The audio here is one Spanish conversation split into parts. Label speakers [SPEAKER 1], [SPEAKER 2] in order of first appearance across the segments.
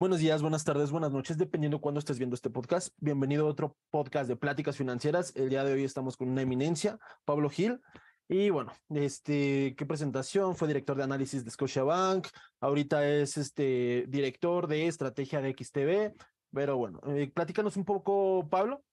[SPEAKER 1] Buenos días, buenas tardes, buenas noches, dependiendo cuándo estés viendo este podcast. Bienvenido a otro podcast de Pláticas Financieras. El día de hoy estamos con una eminencia, Pablo Gil. Y bueno, este, qué presentación, fue director de análisis de Scotiabank, ahorita es este director de estrategia de XTV, pero bueno, eh, platícanos un poco, Pablo,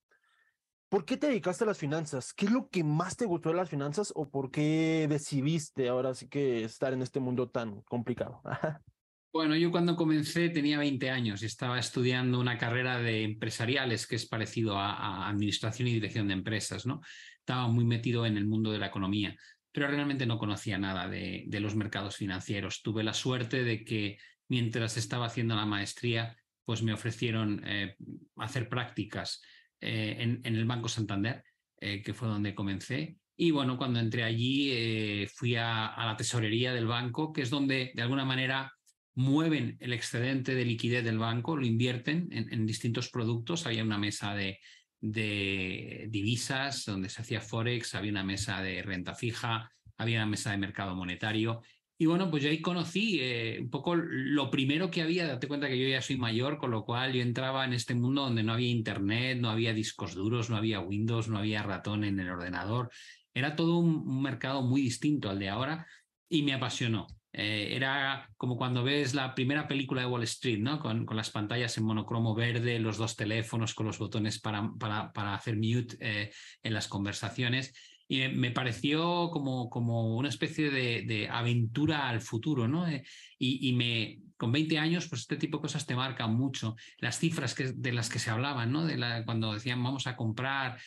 [SPEAKER 1] ¿por qué te dedicaste a las finanzas? ¿Qué es lo que más te gustó de las finanzas o por qué decidiste ahora sí que estar en este mundo tan complicado?
[SPEAKER 2] Bueno, yo cuando comencé tenía 20 años y estaba estudiando una carrera de empresariales que es parecido a, administración y dirección de empresas, ¿no? Estaba muy metido en el mundo de la economía, pero realmente no conocía nada de, los mercados financieros. Tuve la suerte de que mientras estaba haciendo la maestría, pues me ofrecieron eh, hacer prácticas eh, en, el Banco Santander, eh, que fue donde comencé. Y bueno, cuando entré allí, fui a la tesorería del banco, que es donde de alguna manera mueven el excedente de liquidez del banco, lo invierten en, distintos productos. Había una mesa de, divisas donde se hacía forex, había una mesa de renta fija, había una mesa de mercado monetario. Y bueno, pues yo ahí conocí eh, un poco lo primero que había, date cuenta que yo ya soy mayor, con lo cual yo entraba en este mundo donde no había internet, no había discos duros, no había Windows, no había ratón en el ordenador. Era todo un mercado muy distinto al de ahora y me apasionó. Eh, era como cuando ves la primera película de Wall Street, ¿no? Con, las pantallas en monocromo verde, los dos teléfonos con los botones para, para, hacer mute eh, en las conversaciones. Y me pareció como, como una especie de, aventura al futuro, ¿no? Eh, y, me, con 20 años, pues este tipo de cosas te marcan mucho. Las cifras que, de las que se hablaban, ¿no? De la, cuando decían vamos a comprar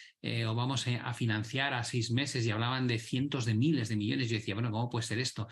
[SPEAKER 2] o vamos a financiar a seis meses y hablaban de cientos de miles de millones, yo decía, bueno, ¿cómo puede ser esto?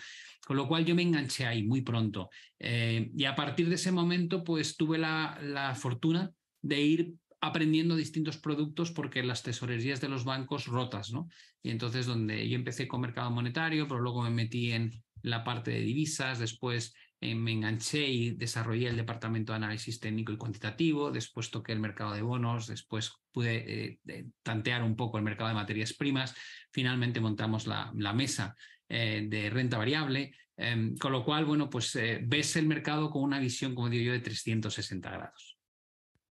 [SPEAKER 2] Con lo cual yo me enganché ahí muy pronto. Eh, y a partir de ese momento, pues tuve la, fortuna de ir aprendiendo distintos productos porque las tesorerías de los bancos rotas, ¿no? Y entonces donde yo empecé con mercado monetario, pero luego me metí en la parte de divisas, después eh, me enganché y desarrollé el departamento de análisis técnico y cuantitativo, después toqué el mercado de bonos, después pude eh, tantear un poco el mercado de materias primas, finalmente montamos la, la mesa eh, de renta variable, em, con lo cual, bueno, pues eh, ves el mercado con una visión, como digo yo, de 360 grados.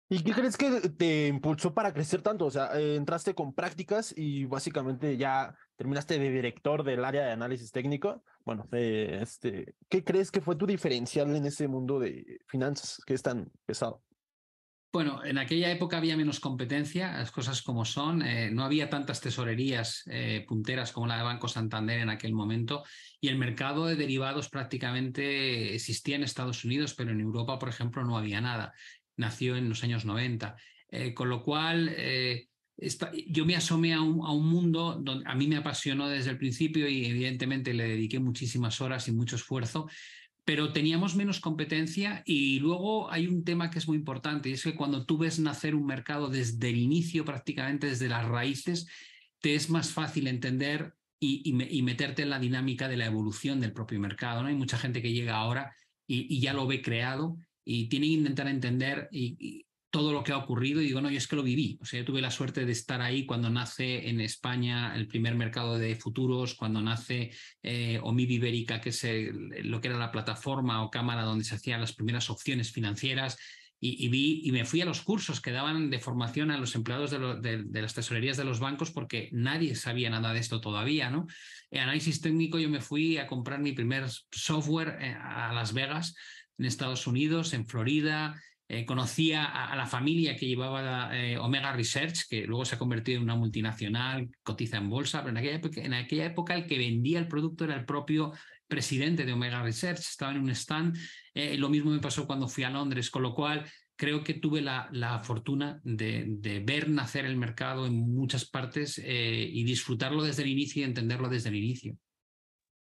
[SPEAKER 1] ¿Y qué crees que te impulsó para crecer tanto? O sea, eh, entraste con prácticas y básicamente ya terminaste de director del área de análisis técnico. Bueno, este, ¿qué crees que fue tu diferencial en ese mundo de finanzas que es tan pesado?
[SPEAKER 2] Bueno, en aquella época había menos competencia, las cosas como son, eh, no había tantas tesorerías eh, punteras como la de Banco Santander en aquel momento y el mercado de derivados prácticamente existía en Estados Unidos, pero en Europa, por ejemplo, no había nada. Nació en los años 90, eh, con lo cual yo me asomé a un, a un, mundo donde a mí me apasionó desde el principio y evidentemente le dediqué muchísimas horas y mucho esfuerzo, pero teníamos menos competencia y luego hay un tema que es muy importante y es que cuando tú ves nacer un mercado desde el inicio, prácticamente desde las raíces, te es más fácil entender y, meterte en la dinámica de la evolución del propio mercado. ¿no? Hay mucha gente que llega ahora y, ya lo ve creado y tiene que intentar entender y, todo lo que ha ocurrido y digo, no, yo es que lo viví. O sea, yo tuve la suerte de estar ahí cuando nace en España el primer mercado de futuros, cuando nace eh, OMIB Ibérica, que es lo que era la plataforma o cámara donde se hacían las primeras opciones financieras. Y, vi y me fui a los cursos que daban de formación a los empleados de, las tesorerías de los bancos porque nadie sabía nada de esto todavía, ¿no? En análisis técnico yo me fui a comprar mi primer software eh, a Las Vegas, en Estados Unidos, en Florida, eh, conocía a, la familia que llevaba eh, Omega Research, que luego se ha convertido en una multinacional, cotiza en bolsa, pero en aquella, época, en aquella época el que vendía el producto era el propio presidente de Omega Research, estaba en un stand. Eh, lo mismo me pasó cuando fui a Londres, con lo cual creo que tuve la, la fortuna de, de, ver nacer el mercado en muchas partes y disfrutarlo desde el inicio y entenderlo desde el inicio.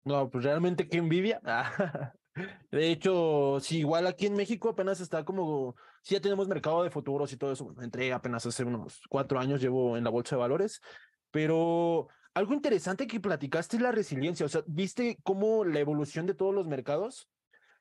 [SPEAKER 1] No, pues realmente qué envidia. De hecho, sí, igual aquí en México apenas está como, sí ya tenemos mercado de futuros y todo eso. entré apenas hace unos cuatro años, llevo en la bolsa de valores, pero algo interesante que platicaste es la resiliencia. O sea, viste cómo la evolución de todos los mercados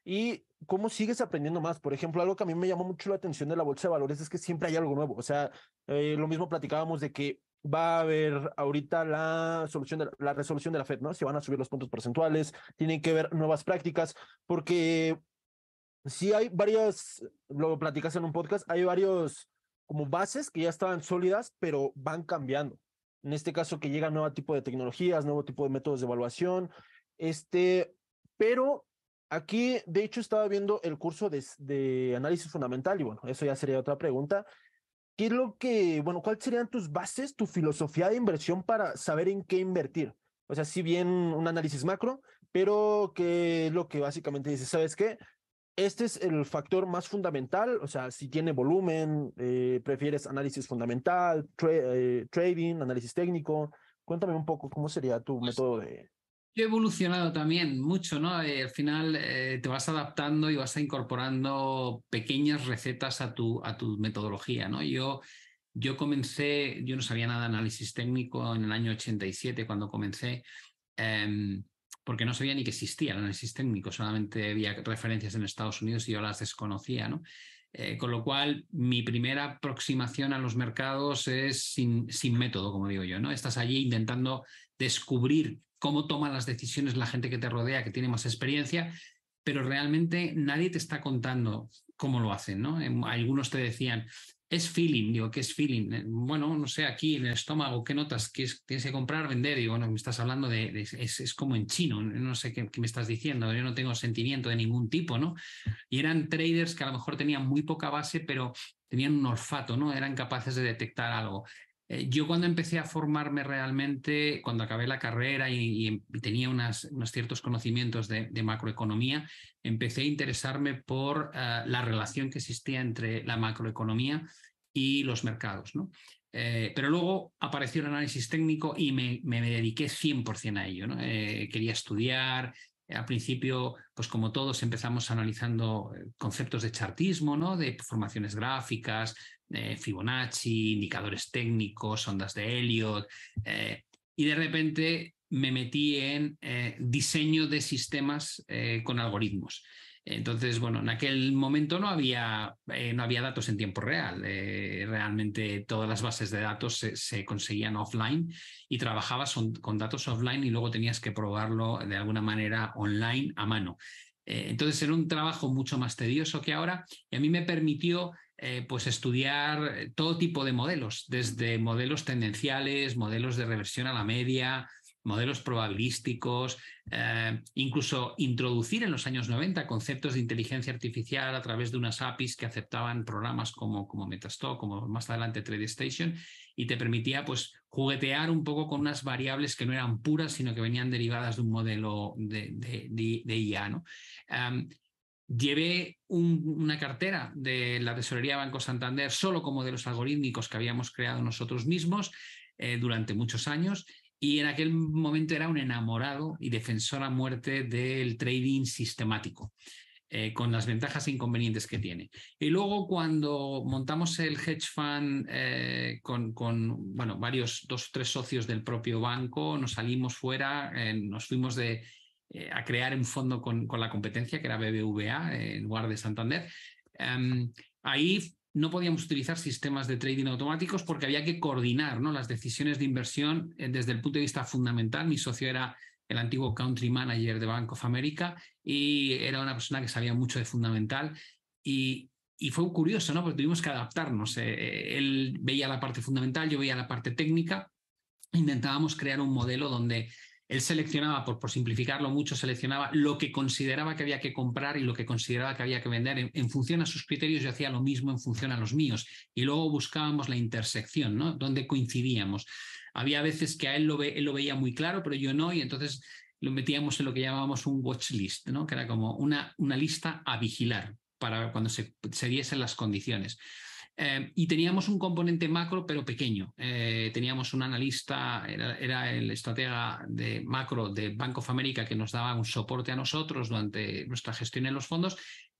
[SPEAKER 1] y cómo sigues aprendiendo más. Por ejemplo, algo que a mí me llamó mucho la atención de la bolsa de valores es que siempre hay algo nuevo. O sea, eh, lo mismo platicábamos de que va a haber ahorita la solución de la resolución de la Fed, ¿no? Si van a subir los puntos porcentuales, tienen que ver nuevas prácticas, porque sí hay varias, lo platicas en un podcast, hay varios como bases que ya estaban sólidas, pero van cambiando. En este caso que llega nuevo tipo de tecnologías, nuevo tipo de métodos de evaluación, este, pero aquí de hecho estaba viendo el curso de, de análisis fundamental y bueno, eso ya sería otra pregunta. ¿Qué es lo que, bueno, cuáles serían tus bases, tu filosofía de inversión para saber en qué invertir? O sea, si bien un análisis macro, pero que es lo que básicamente dice, ¿sabes qué? Este es el factor más fundamental, o sea, si tiene volumen, eh, prefieres análisis fundamental, eh, trading, análisis técnico. Cuéntame un poco cómo sería tu pues método de...
[SPEAKER 2] Yo he evolucionado también mucho, ¿no? Eh, al final te vas adaptando y vas incorporando pequeñas recetas a tu, a tu metodología, ¿no? Yo, yo comencé, yo no sabía nada de análisis técnico en el año 87 cuando comencé. Em, porque no sabía ni que existía el análisis técnico, solamente había referencias en Estados Unidos y yo las desconocía, ¿no? Eh, con lo cual, mi primera aproximación a los mercados es sin, sin método, como digo yo, ¿no? Estás allí intentando descubrir cómo toman las decisiones la gente que te rodea, que tiene más experiencia, pero realmente nadie te está contando cómo lo hacen, ¿no? Algunos te decían, es feeling, digo, ¿qué es feeling? Eh, bueno, no sé, aquí en el estómago, ¿qué notas? ¿Qué tienes que comprar, vender? Digo, bueno, me estás hablando de, es, como en chino, no sé qué, me estás diciendo, yo no tengo sentimiento de ningún tipo, ¿no? Y eran traders que a lo mejor tenían muy poca base, pero tenían un olfato, ¿no? Eran capaces de detectar algo. Eh, yo cuando empecé a formarme realmente, cuando acabé la carrera y, tenía unos ciertos conocimientos de, macroeconomía, empecé a interesarme por eh, la relación que existía entre la macroeconomía y los mercados. Eh, pero luego apareció el análisis técnico y me, dediqué 100% a ello. quería estudiar, al principio, pues como todos, empezamos analizando conceptos de chartismo, ¿no? de formaciones gráficas, Fibonacci, indicadores técnicos, ondas de Elliot, eh, y de repente me metí en eh, diseño de sistemas eh, con algoritmos. Entonces, bueno, en aquel momento no había, no había datos en tiempo real. realmente todas las bases de datos se, conseguían offline y trabajabas con datos offline y luego tenías que probarlo de alguna manera online a mano. entonces era un trabajo mucho más tedioso que ahora y a mí me permitió eh, pues estudiar eh, todo tipo de modelos, desde modelos tendenciales, modelos de reversión a la media, modelos probabilísticos, eh, incluso introducir en los años 90 conceptos de inteligencia artificial a través de unas APIs que aceptaban programas como, como Metastock, como más adelante TradeStation, y te permitía pues juguetear un poco con unas variables que no eran puras, sino que venían derivadas de un modelo de, de, IA. ¿no? Llevé una cartera de la tesorería Banco Santander solo como modelos algorítmicos que habíamos creado nosotros mismos eh, durante muchos años y en aquel momento era un enamorado y defensor a muerte del trading sistemático. Eh, con las ventajas e inconvenientes que tiene. Y luego cuando montamos el hedge fund eh, con, con, bueno, varios, dos, tres socios del propio banco, nos salimos fuera, nos fuimos de eh, a crear un fondo con, con, la competencia, que era BBVA, en lugar de Santander. Em, ahí no podíamos utilizar sistemas de trading automáticos porque había que coordinar ¿no? las decisiones de inversión eh, desde el punto de vista fundamental. Mi socio era el antiguo country manager de Bank of America y era una persona que sabía mucho de fundamental y, y fue curioso, ¿no? Porque tuvimos que adaptarnos. Eh, él veía la parte fundamental, yo veía la parte técnica. Intentábamos crear un modelo donde él seleccionaba, por, por, simplificarlo mucho, seleccionaba lo que consideraba que había que comprar y lo que consideraba que había que vender. En, función a sus criterios, yo hacía lo mismo en función a los míos. Y luego buscábamos la intersección, ¿no? Donde coincidíamos. Había veces que a él lo, él lo veía muy claro, pero yo no, y entonces lo metíamos en lo que llamábamos un watch list, ¿no? que era como una, una lista a vigilar para cuando se, se diesen las condiciones. Eh, y teníamos un componente macro, pero pequeño. Eh, teníamos un analista, era, el estratega de macro de Bank of America que nos daba un soporte a nosotros durante nuestra gestión en los fondos.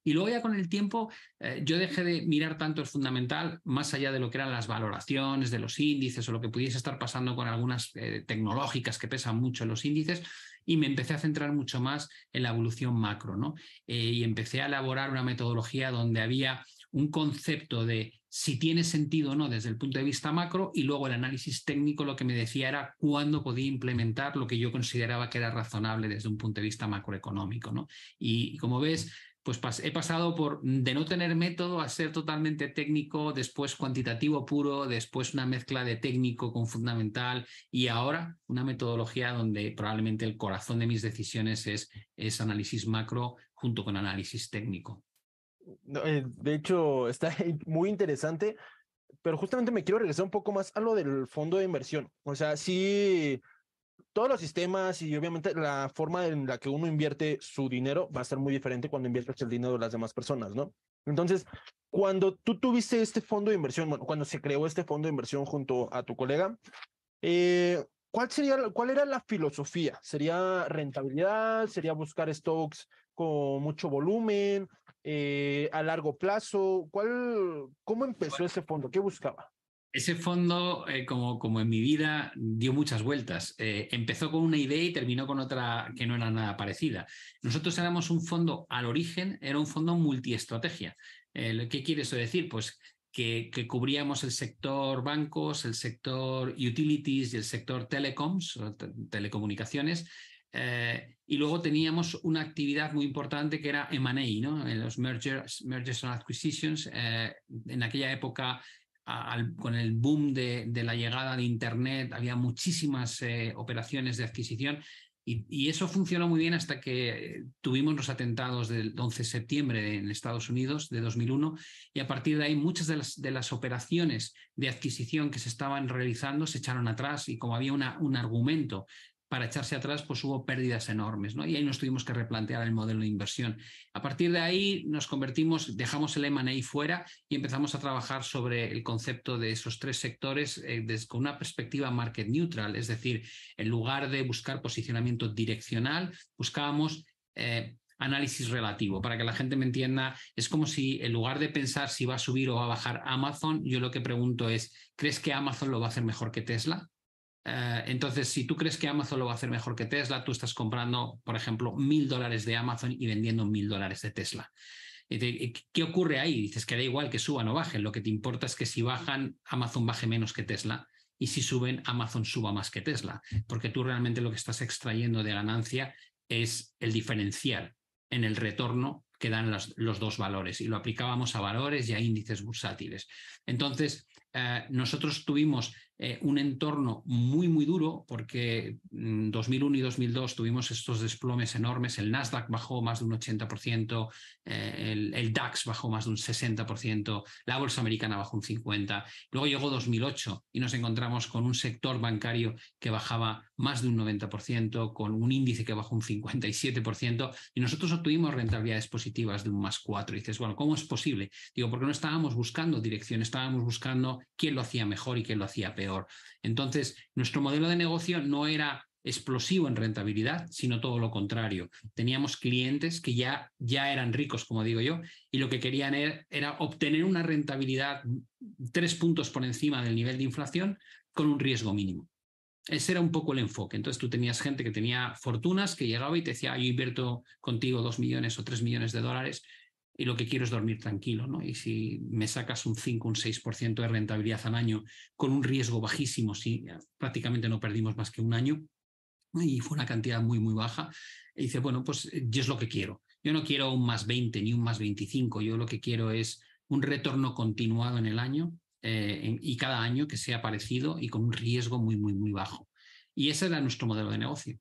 [SPEAKER 2] Y luego ya con el tiempo eh, yo dejé de mirar tanto el fundamental, más allá de lo que eran las valoraciones de los índices o lo que pudiese estar pasando con algunas tecnológicas que pesan mucho en los índices, y me empecé a centrar mucho más en la evolución macro, ¿no? y empecé a elaborar una metodología donde había un concepto de si tiene sentido o no desde el punto de vista macro y luego el análisis técnico lo que me decía era cuándo podía implementar lo que yo consideraba que era razonable desde un punto de vista macroeconómico. ¿no? Y, como ves, pues he pasado por de no tener método a ser totalmente técnico, después cuantitativo puro, después una mezcla de técnico con fundamental y ahora una metodología donde probablemente el corazón de mis decisiones es, es análisis macro junto con análisis técnico.
[SPEAKER 1] Eh, de hecho, está muy interesante, pero justamente me quiero regresar un poco más a lo del fondo de inversión. O sea, sí todos los sistemas y obviamente la forma en la que uno invierte su dinero va a ser muy diferente cuando inviertes el dinero de las demás personas, ¿no? Entonces, cuando tú tuviste este fondo de inversión, bueno, cuando se creó este fondo de inversión junto a tu colega, eh, ¿cuál, sería, ¿cuál era la filosofía? ¿Sería rentabilidad? ¿Sería buscar stocks con mucho volumen? Eh, ¿A largo plazo? ¿Cuál, ¿Cómo empezó ese fondo? ¿Qué buscaba?
[SPEAKER 2] Ese fondo, eh, como, como en mi vida, dio muchas vueltas. Eh, empezó con una idea y terminó con otra que no era nada parecida. Nosotros éramos un fondo al origen, era un fondo multiestrategia. ¿Qué quiere eso decir? Pues que, que, cubríamos el sector bancos, el sector utilities y el sector telecoms, telecomunicaciones. Y luego teníamos una actividad muy importante que era M&A, ¿no? En los mergers, mergers and acquisitions. en aquella época con el boom de, la llegada de Internet, había muchísimas eh, operaciones de adquisición y, eso funcionó muy bien hasta que tuvimos los atentados del 11 de septiembre en Estados Unidos de 2001 y a partir de ahí muchas de las, de las operaciones de adquisición que se estaban realizando se echaron atrás y como había una, un argumento para echarse atrás, pues hubo pérdidas enormes, ¿no? Y ahí nos tuvimos que replantear el modelo de inversión. A partir de ahí nos convertimos, dejamos el M&A fuera y empezamos a trabajar sobre el concepto de esos tres sectores eh, desde, con una perspectiva market neutral, es decir, en lugar de buscar posicionamiento direccional, buscábamos eh, análisis relativo. Para que la gente me entienda, es como si en lugar de pensar si va a subir o va a bajar Amazon, yo lo que pregunto es, ¿crees que Amazon lo va a hacer mejor que Tesla? Eh, entonces, si tú crees que Amazon lo va a hacer mejor que Tesla, tú estás comprando, por ejemplo, mil dólares de Amazon y vendiendo mil dólares de Tesla. ¿Qué ocurre ahí? Dices que da igual que suban o bajen. Lo que te importa es que si bajan, Amazon baje menos que Tesla y si suben, Amazon suba más que Tesla. Porque tú realmente lo que estás extrayendo de ganancia es el diferencial en el retorno que dan los, dos valores. Y lo aplicábamos a valores y a índices bursátiles. Entonces, eh, nosotros tuvimos eh, un entorno muy, muy duro porque en 2001 y 2002 tuvimos estos desplomes enormes. El Nasdaq bajó más de un 80%, eh, el, DAX bajó más de un 60%, la bolsa americana bajó un 50%. Luego llegó 2008 y nos encontramos con un sector bancario que bajaba más de un 90%, con un índice que bajó un 57%, y nosotros obtuvimos rentabilidades positivas de un más 4. Y dices, bueno, ¿cómo es posible? Digo, porque no estábamos buscando dirección, estábamos buscando quién lo hacía mejor y quién lo hacía peor. Entonces, nuestro modelo de negocio no era explosivo en rentabilidad, sino todo lo contrario. Teníamos clientes que ya, ya eran ricos, como digo yo, y lo que querían era, era, obtener una rentabilidad tres puntos por encima del nivel de inflación con un riesgo mínimo. Ese era un poco el enfoque. Entonces tú tenías gente que tenía fortunas, que llegaba y te decía, yo invierto contigo dos millones o tres millones de dólares y lo que quiero es dormir tranquilo, ¿no? Y si me sacas un 5, un 6% de rentabilidad al año con un riesgo bajísimo, si prácticamente no perdimos más que un año, y fue una cantidad muy, muy baja, y dice, bueno, pues yo es lo que quiero. Yo no quiero un más 20 ni un más 25, yo lo que quiero es un retorno continuado en el año eh, y cada año que sea parecido y con un riesgo muy, muy, muy bajo. Y ese era nuestro modelo de negocio.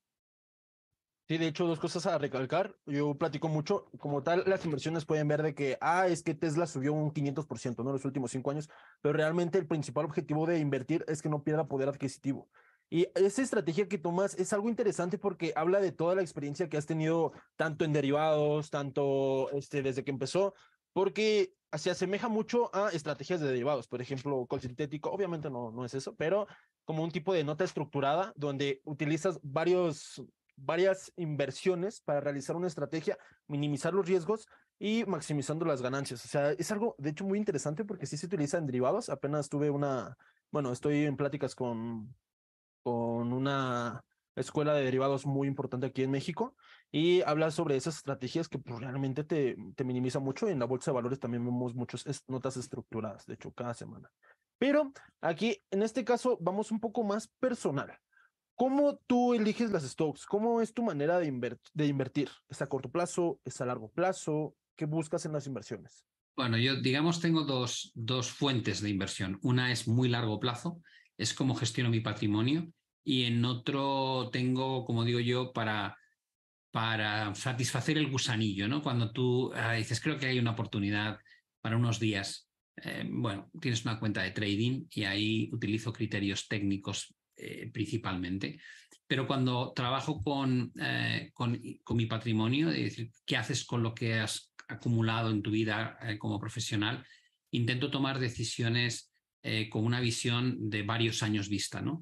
[SPEAKER 1] Sí, de hecho, dos cosas a recalcar. Yo platico mucho, como tal, las inversiones pueden ver de que, ah, es que Tesla subió un 500%, ¿no? Los últimos cinco años, pero realmente el principal objetivo de invertir es que no pierda poder adquisitivo. Y esa estrategia que tomas es algo interesante porque habla de toda la experiencia que has tenido, tanto en derivados, tanto este, desde que empezó, porque se asemeja mucho a estrategias de derivados. Por ejemplo, col sintético, obviamente no, no es eso, pero como un tipo de nota estructurada donde utilizas varios varias inversiones para realizar una estrategia, minimizar los riesgos y maximizando las ganancias. O sea, es algo, de hecho, muy interesante porque sí se utiliza en derivados. Apenas tuve una, bueno, estoy en pláticas con, con una escuela de derivados muy importante aquí en México y habla sobre esas estrategias que pues, realmente te, te minimiza mucho. En la bolsa de valores también vemos muchas notas estructuradas, de hecho, cada semana. Pero aquí, en este caso, vamos un poco más personal. ¿Cómo tú eliges las stocks? ¿Cómo es tu manera de, de invertir? ¿Es a corto plazo? ¿Es a largo plazo? ¿Qué buscas en las inversiones?
[SPEAKER 2] Bueno, yo digamos tengo dos, dos fuentes de inversión. Una es muy largo plazo, es como gestiono mi patrimonio, y en otro tengo, como digo yo, para, para satisfacer el gusanillo, ¿no? Cuando tú ah, dices, creo que hay una oportunidad para unos días, eh, bueno, tienes una cuenta de trading y ahí utilizo criterios técnicos eh, principalmente. Pero cuando trabajo con, eh, con, con, mi patrimonio, es decir, qué haces con lo que has acumulado en tu vida como profesional, intento tomar decisiones con una visión de varios años vista, ¿no?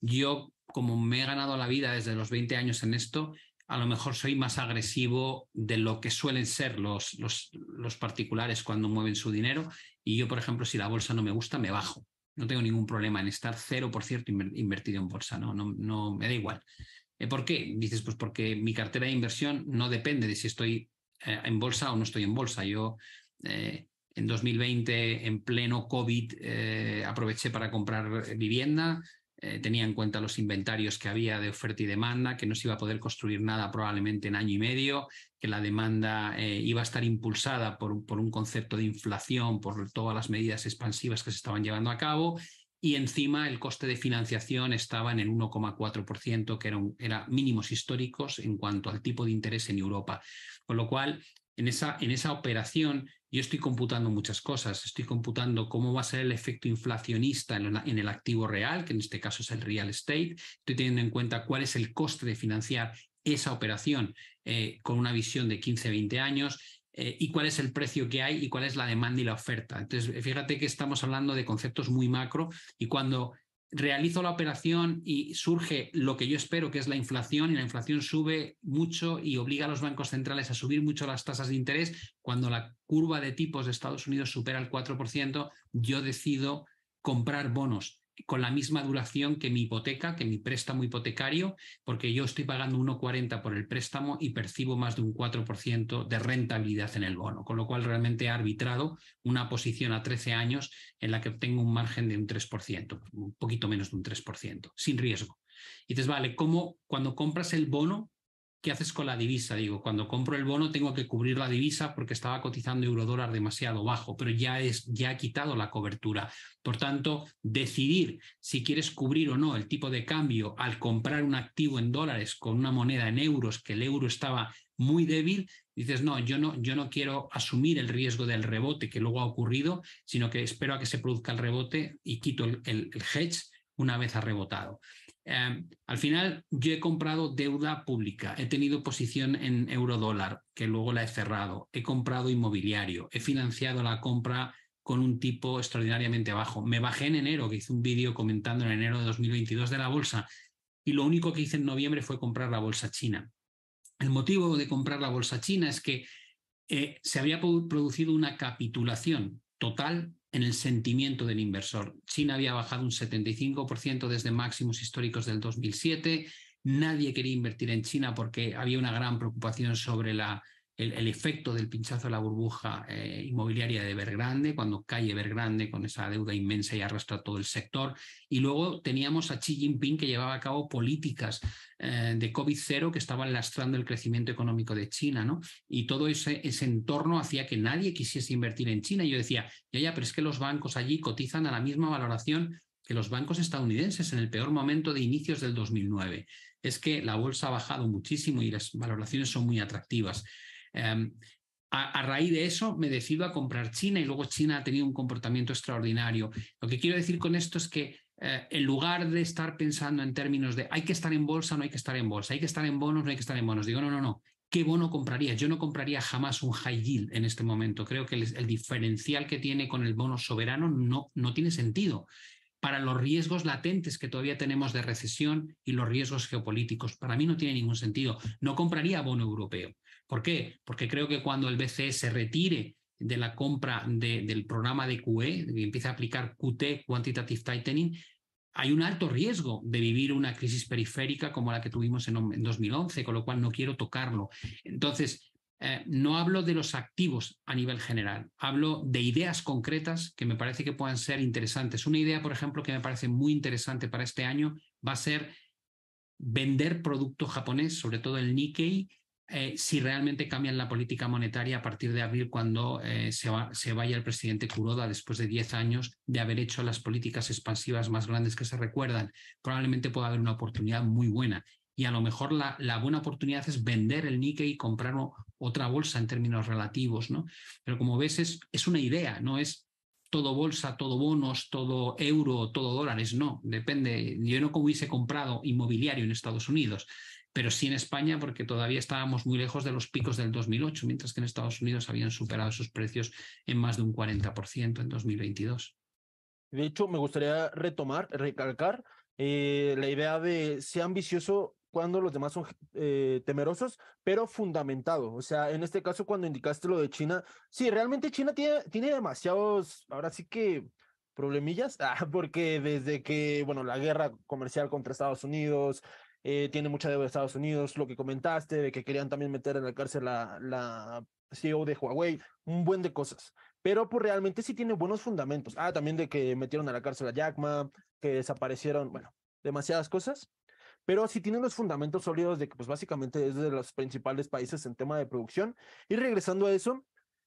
[SPEAKER 2] yo, como me he ganado la vida desde los 20 años en esto, a lo mejor soy más agresivo de lo que suelen ser los, los, los, particulares cuando mueven su dinero. Y yo, por ejemplo, si la bolsa no me gusta, me bajo. No tengo ningún problema en estar cero, por cierto, invertido en bolsa. No, no, no me da igual. Eh, ¿Por qué? Dices, pues porque mi cartera de inversión no depende de si estoy eh, en bolsa o no estoy en bolsa. Yo eh, en 2020, en pleno COVID, aproveché para comprar vivienda, eh, tenía en cuenta los inventarios que había de oferta y demanda, que no se iba a poder construir nada probablemente en año y medio, que la demanda eh, iba a estar impulsada por, por, un concepto de inflación, por todas las medidas expansivas que se estaban llevando a cabo. Y encima el coste de financiación estaba en el 1,4%, que era, era mínimos históricos en cuanto al tipo de interés en Europa. Con lo cual, en esa, en esa operación yo estoy computando muchas cosas. Estoy computando cómo va a ser el efecto inflacionista en, el activo real, que en este caso es el real estate. Estoy teniendo en cuenta cuál es el coste de financiar esa operación eh, con una visión de 15, 20 años. Eh, y cuál es el precio que hay y cuál es la demanda y la oferta. Entonces, fíjate que estamos hablando de conceptos muy macro y cuando realizo la operación y surge lo que yo espero, que es la inflación, y la inflación sube mucho y obliga a los bancos centrales a subir mucho las tasas de interés. Cuando la curva de tipos de Estados Unidos supera el 4%, yo decido comprar bonos con la misma duración que mi hipoteca, que mi préstamo hipotecario, porque yo estoy pagando 1,40 por el préstamo y percibo más de un 4% de rentabilidad en el bono, con lo cual realmente he arbitrado una posición a 13 años en la que obtengo un margen de un 3%, un poquito menos de un 3%, sin riesgo. Y dices, vale, ¿cómo cuando compras el bono ¿qué haces con la divisa? Digo, cuando compro el bono tengo que cubrir la divisa porque estaba cotizando euro dólar demasiado bajo, pero ya, es, ya ha quitado la cobertura. Por tanto, decidir si quieres cubrir o no el tipo de cambio al comprar un activo en dólares con una moneda en euros, que el euro estaba muy débil, dices, no, yo no, yo no quiero asumir el riesgo del rebote que luego ha ocurrido, sino que espero a que se produzca el rebote y quito el hedge una vez ha rebotado. Em, al final, yo he comprado deuda pública, he tenido posición en eurodólar, que luego la he cerrado, he comprado inmobiliario, he financiado la compra con un tipo extraordinariamente bajo. Me bajé en enero, que hice un vídeo comentando en enero de 2022 de la bolsa, y lo único que hice en noviembre fue comprar la bolsa china. El motivo de comprar la bolsa china es que eh, se había producido una capitulación total en el sentimiento del inversor. China había bajado un 75% desde máximos históricos del 2007. Nadie quería invertir en China porque había una gran preocupación sobre la el, efecto del pinchazo de la burbuja eh, inmobiliaria de Evergrande, cuando cae Evergrande con esa deuda inmensa y arrastra todo el sector. Y luego teníamos a Xi Jinping que llevaba a cabo políticas eh, de COVID-0 que estaban lastrando el crecimiento económico de China, ¿no? Y todo ese, ese entorno hacía que nadie quisiese invertir en China. Y yo decía, ya, ya, pero es que los bancos allí cotizan a la misma valoración que los bancos estadounidenses en el peor momento de inicios del 2009. Es que la bolsa ha bajado muchísimo y las valoraciones son muy atractivas. Em, a, raíz de eso me decido a comprar China y luego China ha tenido un comportamiento extraordinario. Lo que quiero decir con esto es que eh, en lugar de estar pensando en términos de hay que estar en bolsa, no hay que estar en bolsa, hay que estar en bonos, no hay que estar en bonos, digo, no, no, no. ¿Qué bono compraría? Yo no compraría jamás un high yield en este momento. Creo que el, diferencial que tiene con el bono soberano no, no tiene sentido para los riesgos latentes que todavía tenemos de recesión y los riesgos geopolíticos. Para mí no tiene ningún sentido. No compraría bono europeo. ¿Por qué? Porque creo que cuando el BCE se retire de la compra del programa de QE, y empiece a aplicar QT, Quantitative Tightening, hay un alto riesgo de vivir una crisis periférica como la que tuvimos en 2011, con lo cual no quiero tocarlo. Entonces, eh, no hablo de los activos a nivel general, hablo de ideas concretas que me parece que puedan ser interesantes. Una idea, por ejemplo, que me parece muy interesante para este año va a ser vender producto japonés, sobre todo el Nikkei, eh, si realmente cambian la política monetaria a partir de abril cuando eh, se, se, vaya el presidente Kuroda después de 10 años de haber hecho las políticas expansivas más grandes que se recuerdan. Probablemente pueda haber una oportunidad muy buena y a lo mejor la, la buena oportunidad es vender el Nikkei y comprar otra bolsa en términos relativos, ¿no? Pero como ves es, es una idea, no es todo bolsa, todo bonos, todo euro, todo dólares, no, depende. Yo no hubiese comprado inmobiliario en Estados Unidos pero sí en España porque todavía estábamos muy lejos de los picos del 2008, mientras que en Estados Unidos habían superado sus precios en más de un 40% en 2022.
[SPEAKER 1] De hecho, me gustaría retomar, recalcar eh, la idea de ser ambicioso cuando los demás son eh, temerosos, pero fundamentado. O sea, en este caso, cuando indicaste lo de China, sí, realmente China tiene, tiene demasiados, ahora sí que problemillas, ah, porque desde que, bueno, la guerra comercial contra Estados Unidos, eh, tiene mucha deuda de Estados Unidos, lo que comentaste, de que querían también meter en la cárcel la, la CEO de Huawei, un buen de cosas. Pero pues realmente sí tiene buenos fundamentos. Ah, también de que metieron a la cárcel a Jack Ma, que desaparecieron, bueno, demasiadas cosas. Pero sí tiene los fundamentos sólidos de que pues básicamente es de los principales países en tema de producción. Y regresando a eso,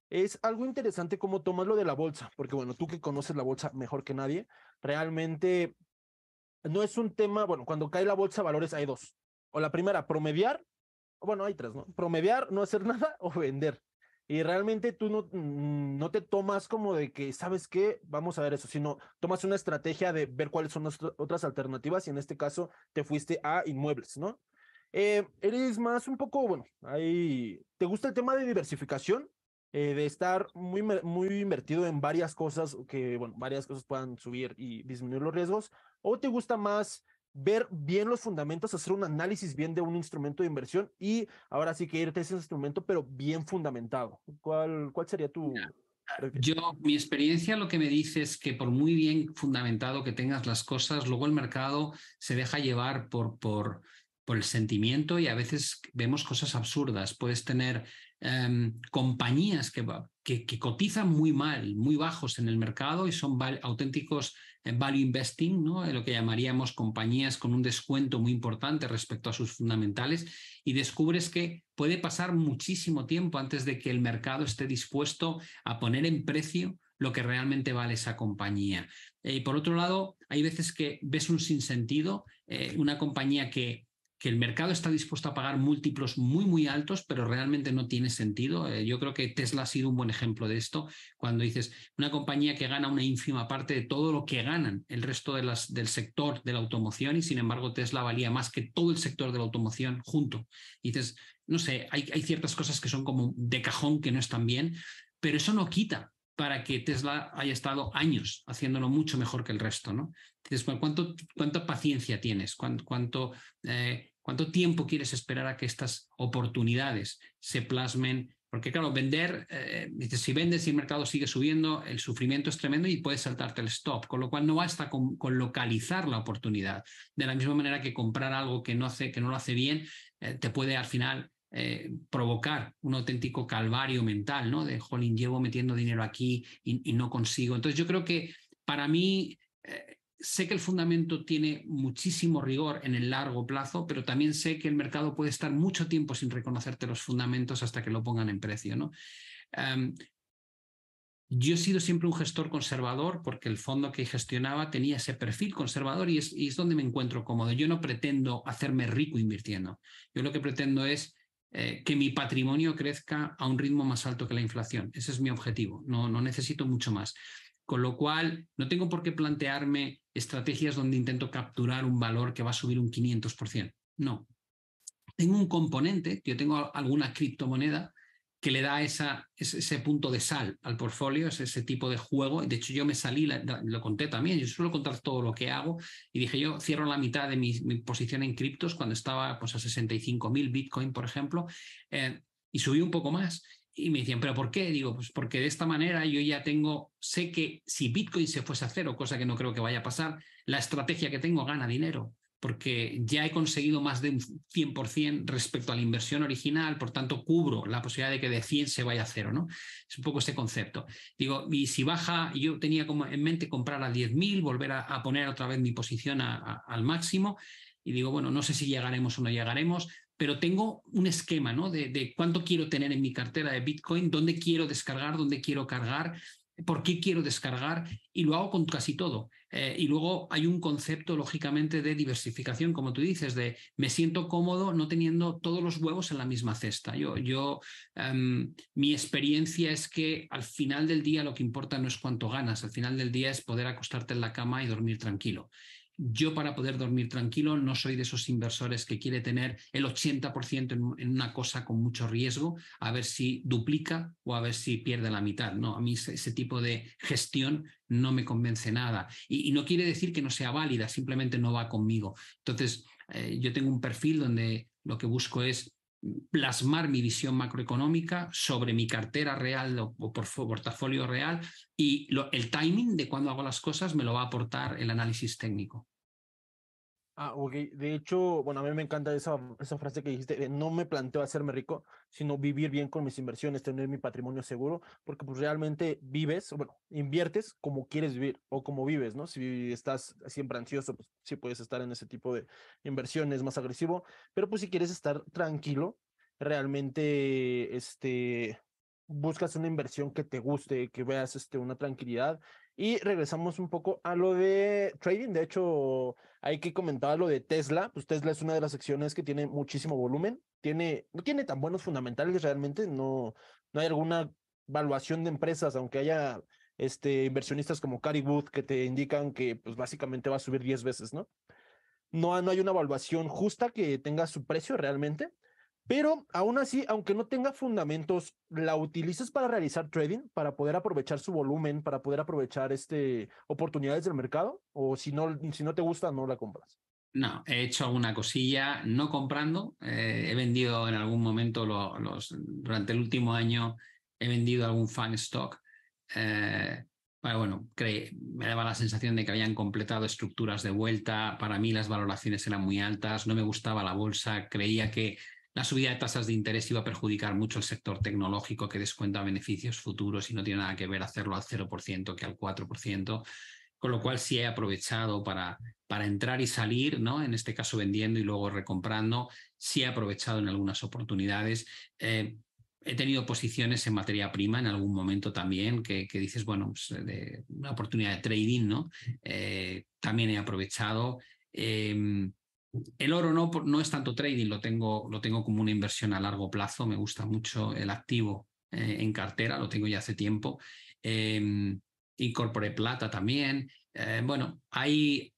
[SPEAKER 1] es algo interesante cómo tomas lo de la bolsa, porque bueno, tú que conoces la bolsa mejor que nadie, realmente no es un tema, bueno, cuando cae la bolsa valores hay dos. O la primera, promediar, bueno, hay tres, ¿no? Promediar, no hacer nada o vender. Y realmente tú no, mm, no te tomas como de que, ¿sabes qué? Vamos a ver eso, sino tomas una estrategia de ver cuáles son las otras alternativas y en este caso te fuiste a inmuebles, ¿no? Eh, eres más un poco, bueno, ahí, ¿te gusta el tema de diversificación? Eh, de estar muy, muy invertido en varias cosas, que, bueno, varias cosas puedan subir y disminuir los riesgos, o te gusta más ver bien los fundamentos, hacer un análisis bien de un instrumento de inversión y ahora sí que irte a ese instrumento, pero bien fundamentado. ¿Cuál, cuál sería tu...
[SPEAKER 2] Yo, mi experiencia lo que me dice es que por muy bien fundamentado que tengas las cosas, luego el mercado se deja llevar por, por, por el sentimiento y a veces vemos cosas absurdas. Puedes tener Em, compañías que, cotizan muy mal, muy bajos en el mercado y son auténticos eh, value investing, ¿no? lo que llamaríamos compañías con un descuento muy importante respecto a sus fundamentales, y descubres que puede pasar muchísimo tiempo antes de que el mercado esté dispuesto a poner en precio lo que realmente vale esa compañía. Eh, y por otro lado, hay veces que ves un sinsentido, eh, una compañía que que el mercado está dispuesto a pagar múltiplos muy, muy altos, pero realmente no tiene sentido. Eh, yo creo que Tesla ha sido un buen ejemplo de esto, cuando dices una compañía que gana una ínfima parte de todo lo que ganan el resto del sector de la automoción y sin embargo Tesla valía más que todo el sector de la automoción junto. Dices, no sé, hay, hay ciertas cosas que son como de cajón que no están bien, pero eso no quita para que Tesla haya estado años haciéndolo mucho mejor que el resto, ¿no? Entonces, ¿cuánto, ¿cuánta paciencia tienes? ¿Cuánto, eh, ¿Cuánto tiempo quieres esperar a que estas oportunidades se plasmen? Porque claro, vender, eh, si vendes y el mercado sigue subiendo, el sufrimiento es tremendo y puedes saltarte el stop, con lo cual no basta con, localizar la oportunidad. De la misma manera que comprar algo que no, hace, que no lo hace bien, eh, te puede al final provocar un auténtico calvario mental, ¿no? De, jolín, llevo metiendo dinero aquí y, no consigo. Entonces yo creo que para mí sé que el fundamento tiene muchísimo rigor en el largo plazo, pero también sé que el mercado puede estar mucho tiempo sin reconocerte los fundamentos hasta que lo pongan en precio, ¿no? Em, yo he sido siempre un gestor conservador porque el fondo que gestionaba tenía ese perfil conservador y es, y donde me encuentro cómodo. Yo no pretendo hacerme rico invirtiendo. Yo lo que pretendo es eh, que mi patrimonio crezca a un ritmo más alto que la inflación. Ese es mi objetivo, no, no necesito mucho más. Con lo cual, no tengo por qué plantearme estrategias donde intento capturar un valor que va a subir un 500%. No. Tengo un componente, yo tengo alguna criptomoneda que le da ese, punto de sal al portfolio, es ese tipo de juego. De hecho, yo me salí, lo conté también, yo suelo contar todo lo que hago y dije, yo cierro la mitad de mi, posición en criptos cuando estaba pues, a 65 mil Bitcoin, por ejemplo, eh, y subí un poco más. Y me decían, ¿pero por qué? Digo, pues porque de esta manera yo ya tengo, sé que si Bitcoin se fuese a cero, cosa que no creo que vaya a pasar, la estrategia que tengo gana dinero porque ya he conseguido más de un 100% respecto a la inversión original, por tanto cubro la posibilidad de que de 100 se vaya a cero, ¿no? Es un poco ese concepto. Digo, y si baja, yo tenía como en mente comprar a 10.000, volver a, poner otra vez mi posición al máximo, y digo, bueno, no sé si llegaremos o no llegaremos, pero tengo un esquema ¿no? de, cuánto quiero tener en mi cartera de Bitcoin, dónde quiero descargar, dónde quiero cargar, por qué quiero descargar y lo hago con casi todo. Eh, y luego hay un concepto, lógicamente, de diversificación, como tú dices, de me siento cómodo no teniendo todos los huevos en la misma cesta. Yo, yo em, mi experiencia es que al final del día lo que importa no es cuánto ganas, al final del día es poder acostarte en la cama y dormir tranquilo. Yo para poder dormir tranquilo no soy de esos inversores que quiere tener el 80% en, una cosa con mucho riesgo, a ver si duplica o a ver si pierde la mitad. No, a mí ese, tipo de gestión no me convence nada. Y, no quiere decir que no sea válida, simplemente no va conmigo. Entonces, eh, yo tengo un perfil donde lo que busco es plasmar mi visión macroeconómica sobre mi cartera real o, por portafolio real y el timing de cuando hago las cosas me lo va a aportar el análisis técnico.
[SPEAKER 1] Ah, ok. De hecho, bueno, a mí me encanta esa, frase que dijiste, no me planteo hacerme rico, sino vivir bien con mis inversiones, tener mi patrimonio seguro, porque pues realmente vives, bueno, inviertes como quieres vivir o como vives, ¿no? Si estás siempre ansioso, pues sí puedes estar en ese tipo de inversiones más agresivo, pero pues si quieres estar tranquilo, realmente, este, buscas una inversión que te guste, que veas, este, una tranquilidad y regresamos un poco a lo de trading. De hecho, hay que comentar lo de Tesla. Pues Tesla es una de las acciones que tiene muchísimo volumen. Tiene, no tiene tan buenos fundamentales realmente. No, no hay alguna valuación de empresas, aunque haya este, inversionistas como Cary Wood que te indican que pues básicamente va a subir 10 veces, ¿no? No, no hay una evaluación justa que tenga su precio realmente. Pero aún así, aunque no tenga fundamentos, la utilizas para realizar trading, para poder aprovechar su volumen, para poder aprovechar este, oportunidades del mercado, o si no, si no te gusta, no la compras.
[SPEAKER 2] No, he hecho alguna cosilla, no comprando. Eh, he vendido en algún momento los, durante el último año, he vendido algún fan stock. Eh, bueno, me daba la sensación de que habían completado estructuras de vuelta. Para mí las valoraciones eran muy altas, no me gustaba la bolsa, creía que la subida de tasas de interés iba a perjudicar mucho el sector tecnológico que descuenta beneficios futuros y no tiene nada que ver hacerlo al 0% que al 4%, con lo cual sí he aprovechado para, para entrar y salir, ¿no? en este caso vendiendo y luego recomprando, sí he aprovechado en algunas oportunidades. Eh, he tenido posiciones en materia prima en algún momento también, que, dices, bueno, pues, una oportunidad de trading, ¿no? Eh, también he aprovechado. Em, el oro no, es tanto trading, lo tengo, como una inversión a largo plazo. Me gusta mucho el activo eh, en cartera, lo tengo ya hace tiempo. Eh, incorporé plata también. Eh, bueno, hay,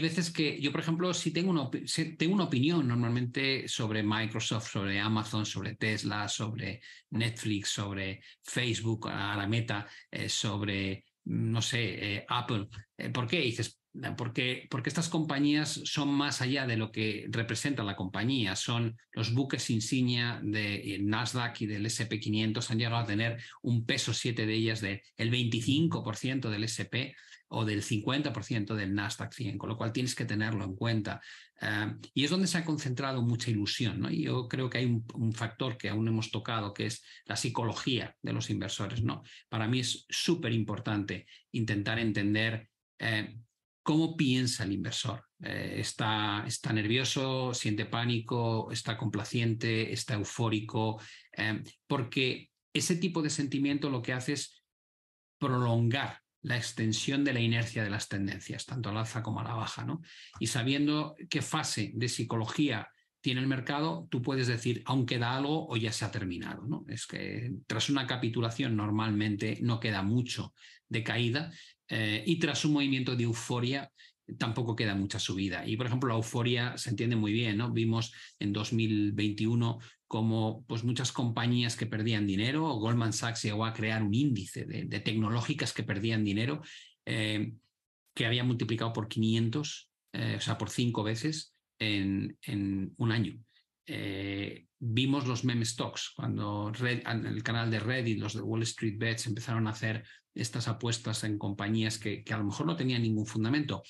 [SPEAKER 2] veces que yo, por ejemplo, si tengo una, tengo una opinión normalmente sobre Microsoft, sobre Amazon, sobre Tesla, sobre Netflix, sobre Facebook, a la meta, eh, sobre, no sé, Apple. ¿Por qué? dices, porque, porque estas compañías son más allá de lo que representa la compañía, son los buques insignia de Nasdaq y del SP500, han llegado a tener un peso siete de ellas del 25% del SP o del 50% del Nasdaq 100, con lo cual tienes que tenerlo en cuenta. Eh, y es donde se ha concentrado mucha ilusión. ¿no? Y yo creo que hay un, factor que aún hemos tocado, que es la psicología de los inversores. ¿no? Para mí es súper importante intentar entender eh, cómo piensa el inversor. Eh, está, está, nervioso, siente pánico, está complaciente, está eufórico, eh, porque ese tipo de sentimiento lo que hace es prolongar la extensión de la inercia de las tendencias, tanto al alza como a la baja. ¿no? Y sabiendo qué fase de psicología tiene el mercado, tú puedes decir, aún queda algo o ya se ha terminado. ¿no? Es que tras una capitulación normalmente no queda mucho de caída eh, y tras un movimiento de euforia tampoco queda mucha subida. Y por ejemplo, la euforia se entiende muy bien, ¿no? Vimos en 2021 como pues, muchas compañías que perdían dinero, Goldman Sachs llegó a crear un índice de, tecnológicas que perdían dinero eh, que había multiplicado por 500, eh, o sea, por cinco veces en un año. Vimos los meme stocks cuando en el canal de Reddit, los de Wall Street Bets empezaron a hacer estas apuestas en compañías que, a lo mejor no tenían ningún fundamento,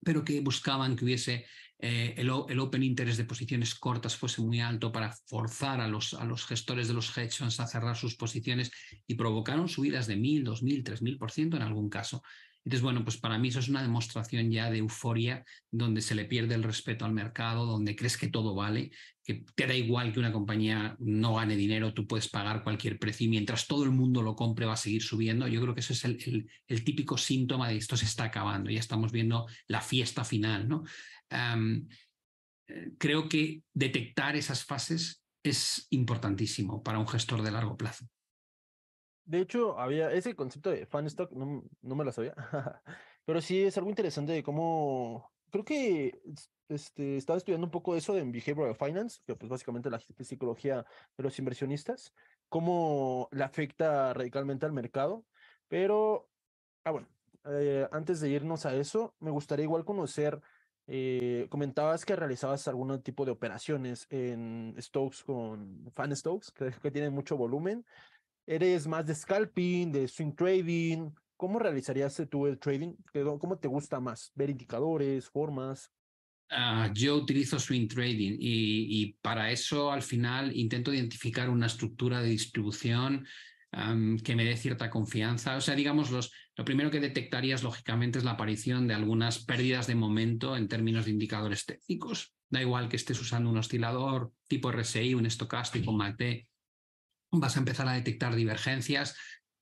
[SPEAKER 2] pero que buscaban que hubiese eh, el, open interest de posiciones cortas fuese muy alto para forzar a los, a los gestores de los hedge funds a cerrar sus posiciones y provocaron subidas de 1.000, 2.000, 3.000% en algún caso. Entonces, bueno, pues para mí eso es una demostración ya de euforia, donde se le pierde el respeto al mercado, donde crees que todo vale, que te da igual que una compañía no gane dinero, tú puedes pagar cualquier precio y mientras todo el mundo lo compre va a seguir subiendo. Yo creo que eso es el, el, típico síntoma de esto se está acabando, ya estamos viendo la fiesta final, ¿no? Eh, creo que detectar esas fases es importantísimo para un gestor de largo plazo.
[SPEAKER 1] De hecho, había ese concepto de fan stock, no, no me lo sabía, pero sí es algo interesante de cómo, creo que este, estaba estudiando un poco eso en Behavioral Finance, que pues básicamente la psicología de los inversionistas, cómo le afecta radicalmente al mercado, pero, ah, bueno, eh, antes de irnos a eso, me gustaría igual conocer, eh, comentabas que realizabas algún tipo de operaciones en stocks con fan stocks, que, que tienen mucho volumen, ¿Eres más de scalping, de swing trading? ¿Cómo realizarías tú el trading? ¿Cómo te gusta más? ¿Ver indicadores, formas?
[SPEAKER 2] Ah, yo utilizo swing trading y, para eso al final intento identificar una estructura de distribución que me dé cierta confianza. O sea, digamos, los, lo primero que detectarías lógicamente es la aparición de algunas pérdidas de momento en términos de indicadores técnicos. Da igual que estés usando un oscilador tipo RSI, un estocástico, MACD vas a empezar a detectar divergencias,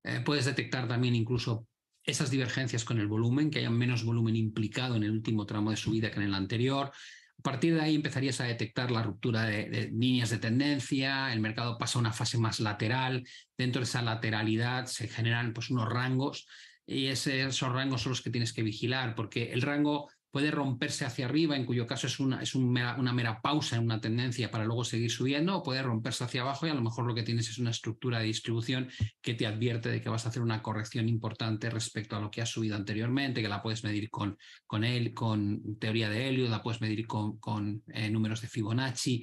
[SPEAKER 2] eh, puedes detectar también incluso esas divergencias con el volumen, que haya menos volumen implicado en el último tramo de subida que en el anterior. A partir de ahí empezarías a detectar la ruptura de, líneas de tendencia, el mercado pasa a una fase más lateral, dentro de esa lateralidad se generan pues, unos rangos y esos rangos son los que tienes que vigilar, porque el rango puede romperse hacia arriba, en cuyo caso es, una, es una mera pausa en una tendencia para luego seguir subiendo, o puede romperse hacia abajo y a lo mejor lo que tienes es una estructura de distribución que te advierte de que vas a hacer una corrección importante respecto a lo que has subido anteriormente, que la puedes medir con, con, él, con teoría de Helio, la puedes medir con, con eh, números de Fibonacci.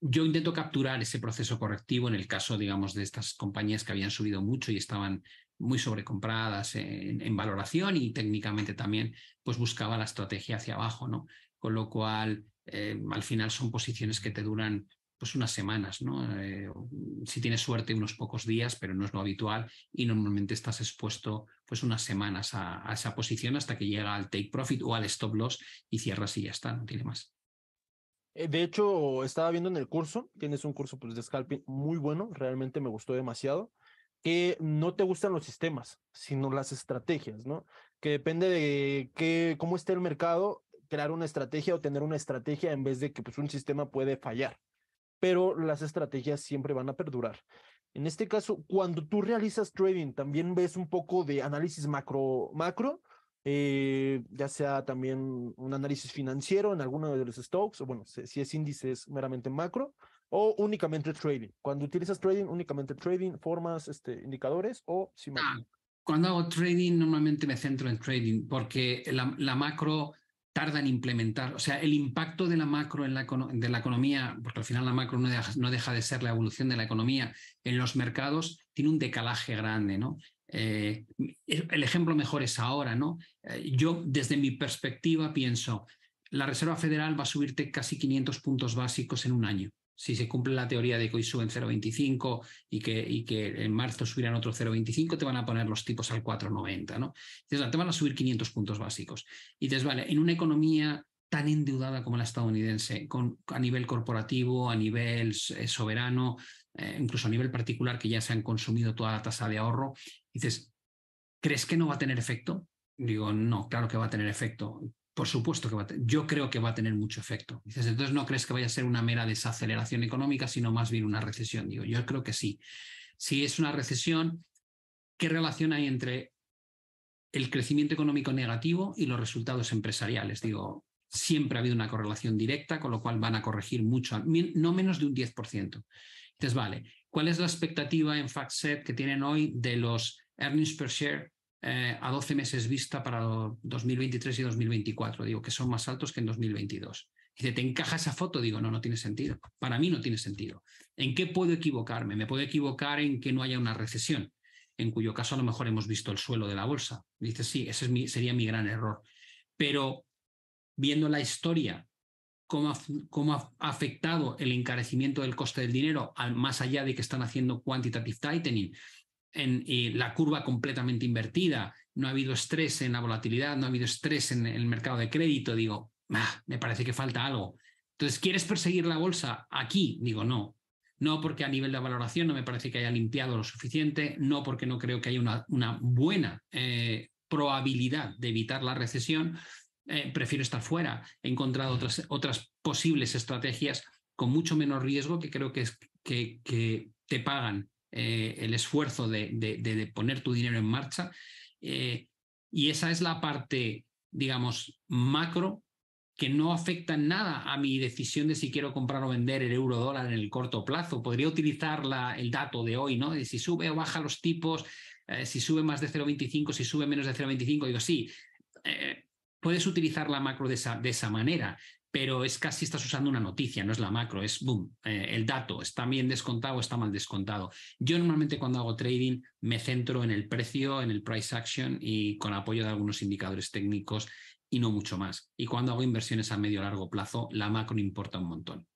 [SPEAKER 2] yo intento capturar ese proceso correctivo en el caso, digamos, de estas compañías que habían subido mucho y estaban muy sobrecompradas en, valoración y técnicamente también pues buscaba la estrategia hacia abajo, ¿no? Con lo cual, eh, al final son posiciones que te duran pues unas semanas, ¿no? Eh, si tienes suerte, unos pocos días, pero no es lo habitual y normalmente estás expuesto pues unas semanas a, esa posición hasta que llega al take profit o al stop loss y cierras y ya está, no tiene más.
[SPEAKER 1] Eh, de hecho, estaba viendo en el curso, tienes un curso pues, de scalping muy bueno, realmente me gustó demasiado que no te gustan los sistemas, sino las estrategias, ¿no? Que depende de qué, cómo esté el mercado, crear una estrategia o tener una estrategia en vez de que pues, un sistema puede fallar. Pero las estrategias siempre van a perdurar. En este caso, cuando tú realizas trading, también ves un poco de análisis macro, macro eh, ya sea también un análisis financiero en alguno de los stocks, o bueno, si es índices meramente macro, o únicamente trading. Cuando utilizas trading, únicamente trading, formas, este, indicadores o si
[SPEAKER 2] ah, Cuando hago trading, normalmente me centro en trading porque la, macro tarda en implementar, o sea, el impacto de la macro en la, de la economía, porque al final la macro no deja, no deja, de ser la evolución de la economía en los mercados, tiene un decalaje grande, ¿no? Eh, el ejemplo mejor es ahora, ¿no? Eh, yo, desde mi perspectiva, pienso, la Reserva Federal va a subirte casi 500 puntos básicos en un año si se cumple la teoría de que hoy suben 0,25 y que, y que en marzo subirán otro 0,25, te van a poner los tipos al 4,90, ¿no? Entonces, te van a subir 500 puntos básicos. Y dices, vale, en una economía tan endeudada como la estadounidense, con, a nivel corporativo, a nivel eh, soberano, eh, incluso a nivel particular, que ya se han consumido toda la tasa de ahorro, dices, ¿crees que no va a tener efecto? Digo, no, claro que va a tener efecto. Por supuesto que va a yo creo que va a tener mucho efecto. Dices, entonces no crees que vaya a ser una mera desaceleración económica, sino más bien una recesión. Digo, yo creo que sí. Si es una recesión, ¿qué relación hay entre el crecimiento económico negativo y los resultados empresariales? Digo, siempre ha habido una correlación directa, con lo cual van a corregir mucho, no menos de un 10%. Entonces, vale, ¿cuál es la expectativa en FactSet que tienen hoy de los earnings per share eh, a 12 meses vista para 2023 y 2024. Digo que son más altos que en 2022. Dice, ¿te encaja esa foto? Digo, no, no tiene sentido. Para mí no tiene sentido. ¿En qué puedo equivocarme? Me puedo equivocar en que no haya una recesión, en cuyo caso a lo mejor hemos visto el suelo de la bolsa. Dice, sí, ese sería mi gran error. Pero viendo la historia, cómo ha, cómo ha afectado el encarecimiento del coste del dinero, más allá de que están haciendo quantitative tightening, en la curva completamente invertida, no ha habido estrés en la volatilidad, no ha habido estrés en el mercado de crédito, digo, ah, me parece que falta algo. Entonces, ¿quieres perseguir la bolsa aquí? Digo, no. No porque a nivel de valoración no me parece que haya limpiado lo suficiente, no porque no creo que haya una, buena eh, probabilidad de evitar la recesión, eh, prefiero estar fuera. He encontrado otras, otras posibles estrategias con mucho menos riesgo que creo que te pagan eh, el esfuerzo de, poner tu dinero en marcha. Eh, y esa es la parte, digamos, macro que no afecta nada a mi decisión de si quiero comprar o vender el euro dólar en el corto plazo. Podría utilizar la, el dato de hoy, ¿no? De si sube o baja los tipos, eh, si sube más de 0,25, si sube menos de 0,25. Digo, sí, puedes utilizar la macro de esa, de esa manera, pero es casi estás usando una noticia, no es la macro, es boom, eh, el dato, está bien descontado o está mal descontado. Yo normalmente cuando hago trading me centro en el precio, en el price action y con apoyo de algunos indicadores técnicos y no mucho más. Y cuando hago inversiones a medio o largo plazo, la macro importa un montón.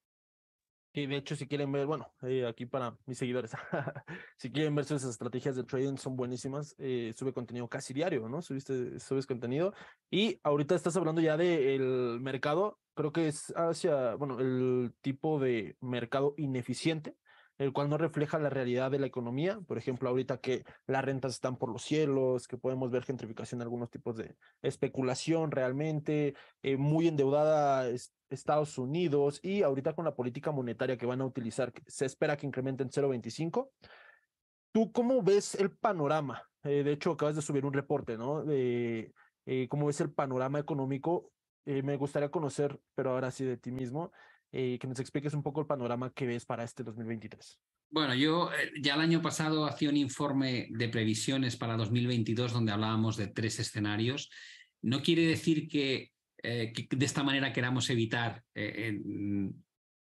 [SPEAKER 1] Y de hecho, si quieren ver, bueno, eh, aquí para mis seguidores, si quieren ver sus estrategias de trading, son buenísimas. Eh, sube contenido casi diario, ¿no? Subiste, subes contenido. Y ahorita estás hablando ya del mercado, creo que es hacia, bueno, el tipo de mercado ineficiente el cual no refleja la realidad de la economía. Por ejemplo, ahorita que las rentas están por los cielos, que podemos ver gentrificación, algunos tipos de especulación realmente, eh, muy endeudada Estados Unidos y ahorita con la política monetaria que van a utilizar, se espera que incrementen 0.25. ¿Tú cómo ves el panorama? Eh, de hecho, acabas de subir un reporte, ¿no? De eh, cómo ves el panorama económico. Me gustaría conocer, pero ahora sí de ti mismo, eh, que nos expliques un poco el panorama que ves para este 2023.
[SPEAKER 2] Bueno, yo eh, ya el año pasado hacía un informe de previsiones para 2022 donde hablábamos de tres escenarios. No quiere decir que, eh, de esta manera queramos evitar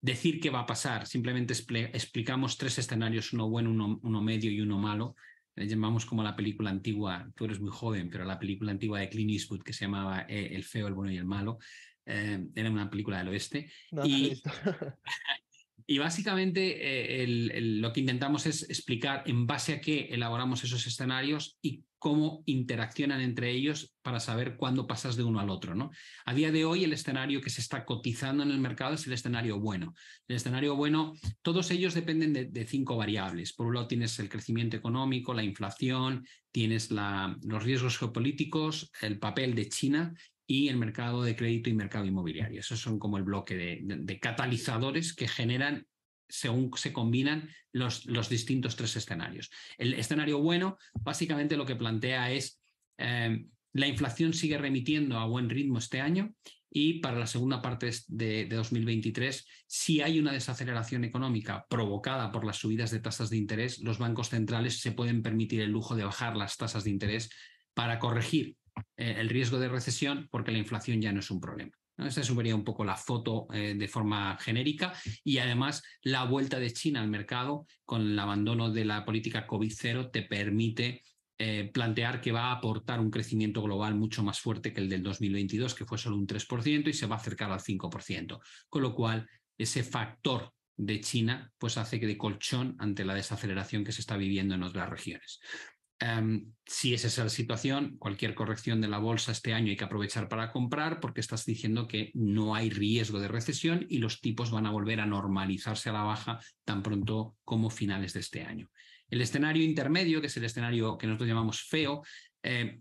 [SPEAKER 2] decir qué va a pasar, simplemente explicamos tres escenarios, uno bueno, uno medio y uno malo. Le llamamos como la película antigua, tú eres muy joven, pero la película antigua de Clint Eastwood que se llamaba El feo, el bueno y el malo. Eh, era una película del oeste. y, y, básicamente eh, lo que intentamos es explicar en base a qué elaboramos esos escenarios y cómo interaccionan entre ellos para saber cuándo pasas de uno al otro. ¿no? A día de hoy el escenario que se está cotizando en el mercado es el escenario bueno. El escenario bueno, todos ellos dependen de, cinco variables. Por un lado tienes el crecimiento económico, la inflación, tienes la, los riesgos geopolíticos, el papel de China y el mercado de crédito y mercado inmobiliario. Esos son como el bloque de, catalizadores que generan según se combinan los, los, distintos tres escenarios. El escenario bueno básicamente lo que plantea es eh, la inflación sigue remitiendo a buen ritmo este año y para la segunda parte de, de, 2023, si hay una desaceleración económica provocada por las subidas de tasas de interés, los bancos centrales se pueden permitir el lujo de bajar las tasas de interés para corregir eh, el riesgo de recesión porque la inflación ya no es un problema. ¿no? Esta sería un poco la foto eh, de forma genérica y además la vuelta de China al mercado con el abandono de la política COVID-0 te permite eh, plantear que va a aportar un crecimiento global mucho más fuerte que el del 2022, que fue solo un 3%, y se va a acercar al 5%. Con lo cual, ese factor de China pues hace que de colchón ante la desaceleración que se está viviendo en otras regiones. Em, si esa es la situación, cualquier corrección de la bolsa este año hay que aprovechar para comprar porque estás diciendo que no hay riesgo de recesión y los tipos van a volver a normalizarse a la baja tan pronto como finales de este año. El escenario intermedio, que es el escenario que nosotros llamamos feo, eh,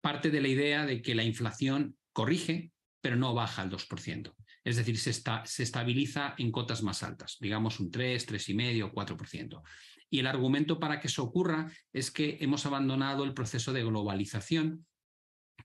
[SPEAKER 2] parte de la idea de que la inflación corrige, pero no baja al 2%. Es decir, se, se estabiliza en cotas más altas, digamos un 3, 3,5, 4%. Y el argumento para que eso ocurra es que hemos abandonado el proceso de globalización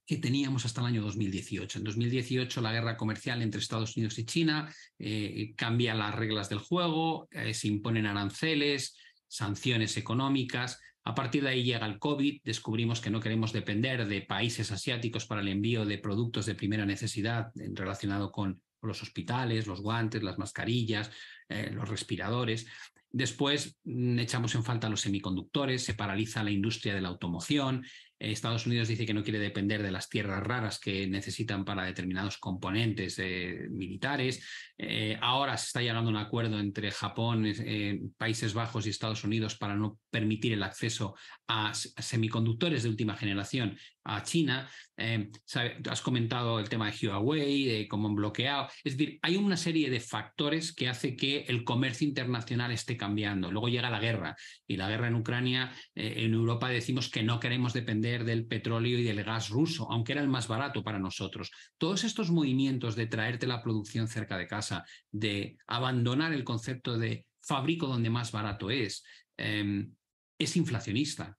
[SPEAKER 2] que teníamos hasta el año 2018. En 2018 la guerra comercial entre Estados Unidos y China eh, cambia las reglas del juego, eh, se imponen aranceles, sanciones económicas. A partir de ahí llega el COVID, descubrimos que no queremos depender de países asiáticos para el envío de productos de primera necesidad relacionado con los hospitales, los guantes, las mascarillas, eh, los respiradores. Después mm, echamos en falta los semiconductores, se paraliza la industria de la automoción, Estados Unidos dice que no quiere depender de las tierras raras que necesitan para determinados componentes eh, militares. Eh, ahora se está llegando a un acuerdo entre Japón, eh, Países Bajos y Estados Unidos para no permitir el acceso a semiconductores de última generación a China. Has comentado el tema de Huawei, de cómo han bloqueado. Es decir, hay una serie de factores que hace que el comercio internacional esté cambiando. Luego llega la guerra y la guerra en Ucrania, en Europa decimos que no queremos depender del petróleo y del gas ruso, aunque era el más barato para nosotros. Todos estos movimientos de traerte la producción cerca de casa, de abandonar el concepto de fabrico donde más barato es, em, es inflacionista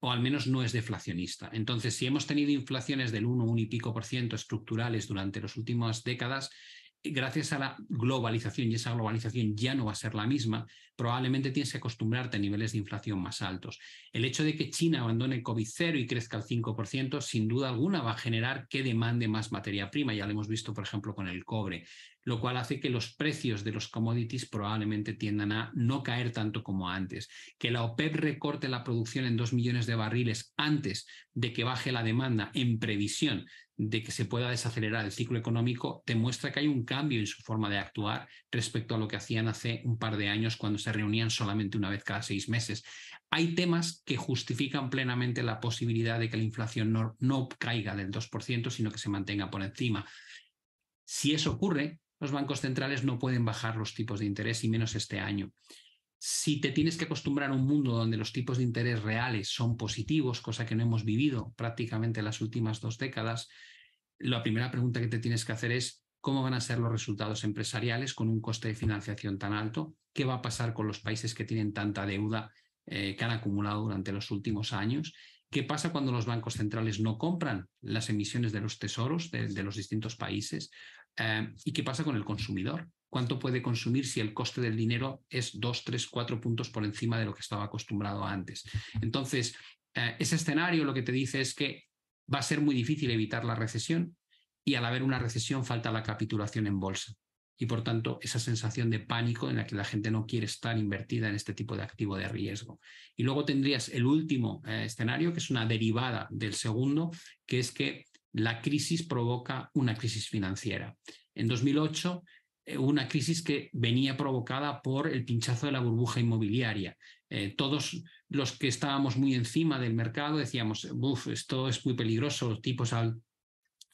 [SPEAKER 2] o al menos no es deflacionista. Entonces, si hemos tenido inflaciones del 1, 1 y pico por ciento estructurales durante las últimas décadas, gracias a la globalización, y esa globalización ya no va a ser la misma, probablemente tienes que acostumbrarte a niveles de inflación más altos. El hecho de que China abandone el COVID-0 y crezca al 5%, sin duda alguna va a generar que demande más materia prima. Ya lo hemos visto, por ejemplo, con el cobre lo cual hace que los precios de los commodities probablemente tiendan a no caer tanto como antes. Que la OPEP recorte la producción en dos millones de barriles antes de que baje la demanda en previsión de que se pueda desacelerar el ciclo económico, demuestra que hay un cambio en su forma de actuar respecto a lo que hacían hace un par de años cuando se reunían solamente una vez cada seis meses. Hay temas que justifican plenamente la posibilidad de que la inflación no, no caiga del 2%, sino que se mantenga por encima. Si eso ocurre, los bancos centrales no pueden bajar los tipos de interés y menos este año. Si te tienes que acostumbrar a un mundo donde los tipos de interés reales son positivos, cosa que no hemos vivido prácticamente las últimas dos décadas, la primera pregunta que te tienes que hacer es cómo van a ser los resultados empresariales con un coste de financiación tan alto, qué va a pasar con los países que tienen tanta deuda eh, que han acumulado durante los últimos años ¿Qué pasa cuando los bancos centrales no compran las emisiones de los tesoros de, los distintos países? Eh, ¿Y qué pasa con el consumidor? ¿Cuánto puede consumir si el coste del dinero es dos, tres, cuatro puntos por encima de lo que estaba acostumbrado antes? Entonces, eh, ese escenario lo que te dice es que va a ser muy difícil evitar la recesión y al haber una recesión falta la capitulación en bolsa y por tanto esa sensación de pánico en la que la gente no quiere estar invertida en este tipo de activo de riesgo. Y luego tendrías el último eh, escenario, que es una derivada del segundo, que es que la crisis provoca una crisis financiera. En 2008 eh, una crisis que venía provocada por el pinchazo de la burbuja inmobiliaria. Eh, todos los que estábamos muy encima del mercado decíamos, esto es muy peligroso, los tipos al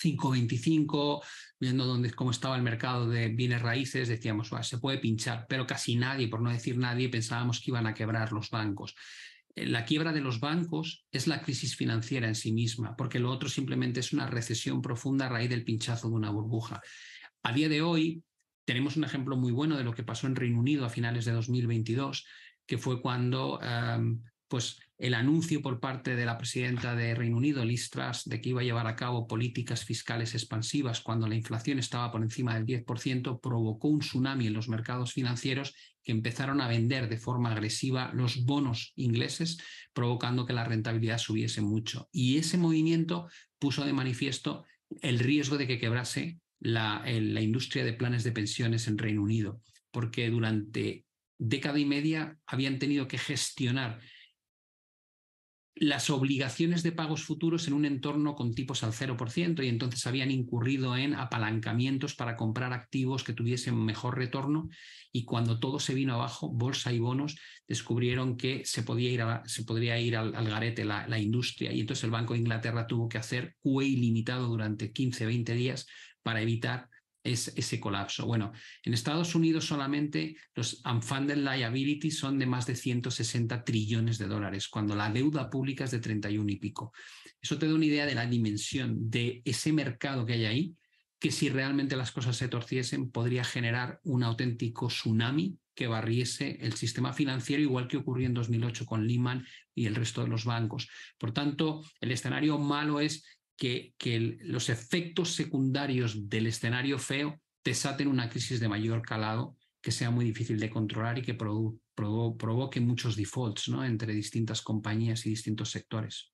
[SPEAKER 2] 5.25, viendo dónde, cómo estaba el mercado de bienes raíces, decíamos, se puede pinchar, pero casi nadie, por no decir nadie, pensábamos que iban a quebrar los bancos. Eh, la quiebra de los bancos es la crisis financiera en sí misma, porque lo otro simplemente es una recesión profunda a raíz del pinchazo de una burbuja. A día de hoy tenemos un ejemplo muy bueno de lo que pasó en Reino Unido a finales de 2022, que fue cuando em, pues el anuncio por parte de la presidenta de Reino Unido, Liz Truss, de que iba a llevar a cabo políticas fiscales expansivas cuando la inflación estaba por encima del 10%, provocó un tsunami en los mercados financieros que empezaron a vender de forma agresiva los bonos ingleses, provocando que la rentabilidad subiese mucho. Y ese movimiento puso de manifiesto el riesgo de que quebrase la, la industria de planes de pensiones en Reino Unido, porque durante década y media habían tenido que gestionar las obligaciones de pagos futuros en un entorno con tipos al 0% y entonces habían incurrido en apalancamientos para comprar activos que tuviesen mejor retorno y cuando todo se vino abajo, bolsa y bonos, descubrieron que se, podía ir se podría ir al, garete la, la, industria y entonces el Banco de Inglaterra tuvo que hacer QE ilimitado durante 15, 20 días para evitar es ese colapso. Bueno, en Estados Unidos solamente los unfunded liabilities son de más de 160 trillones de dólares, cuando la deuda pública es de 31 y pico. Eso te da una idea de la dimensión de ese mercado que hay ahí, que si realmente las cosas se torciesen podría generar un auténtico tsunami que barriese el sistema financiero, igual que ocurrió en 2008 con Lehman y el resto de los bancos. Por tanto, el escenario malo es que, los efectos secundarios del escenario feo desaten una crisis de mayor calado que sea muy difícil de controlar y que provoque muchos defaults ¿no? entre distintas compañías y distintos sectores.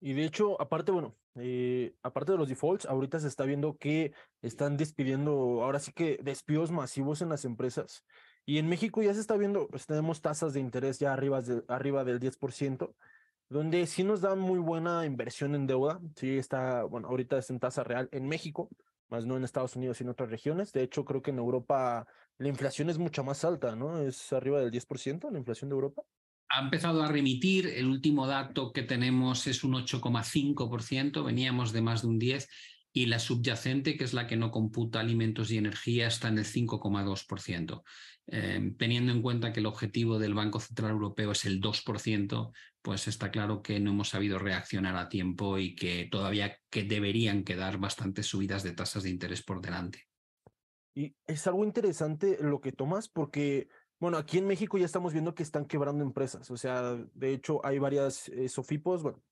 [SPEAKER 1] Y de hecho, aparte, bueno, eh, aparte de los defaults, ahorita se está viendo que están despidiendo, ahora sí que despidos masivos en las empresas. Y en México ya se está viendo, pues, tenemos tasas de interés ya arriba, de, arriba del 10%. Donde sí nos da muy buena inversión en deuda. Sí está, bueno, ahorita es en tasa real en México, más no en Estados Unidos y en otras regiones. De hecho, creo que en Europa la inflación es mucho más alta, ¿no? Es arriba del 10% la inflación de Europa.
[SPEAKER 2] Ha empezado a remitir, el último dato que tenemos es un 8,5%, veníamos de más de un 10%, y la subyacente, que es la que no computa alimentos y energía, está en el 5,2%. Eh, teniendo en cuenta que el objetivo del Banco Central Europeo es el 2%, pues está claro que no hemos sabido reaccionar a tiempo y que todavía que deberían quedar bastantes subidas de tasas de interés por delante.
[SPEAKER 1] Y es algo interesante lo que tomas porque, bueno, aquí en México ya estamos viendo que están quebrando empresas. O sea, de hecho hay varias eh, SOFIPOS, bueno,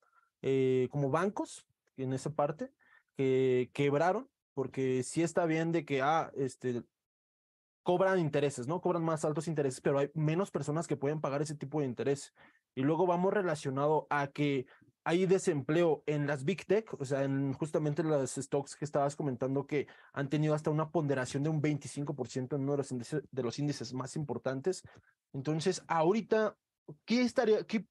[SPEAKER 1] eh, como bancos en esa parte que quebraron porque sí está bien de que, ah, este, cobran intereses, ¿no? Cobran más altos intereses, pero hay menos personas que pueden pagar ese tipo de interés. Y luego vamos relacionado a que hay desempleo en las Big Tech, o sea, en justamente las stocks que estabas comentando que han tenido hasta una ponderación de un 25% en uno de los, índices, de los índices más importantes. Entonces, ahorita, ¿qué estaría, qué,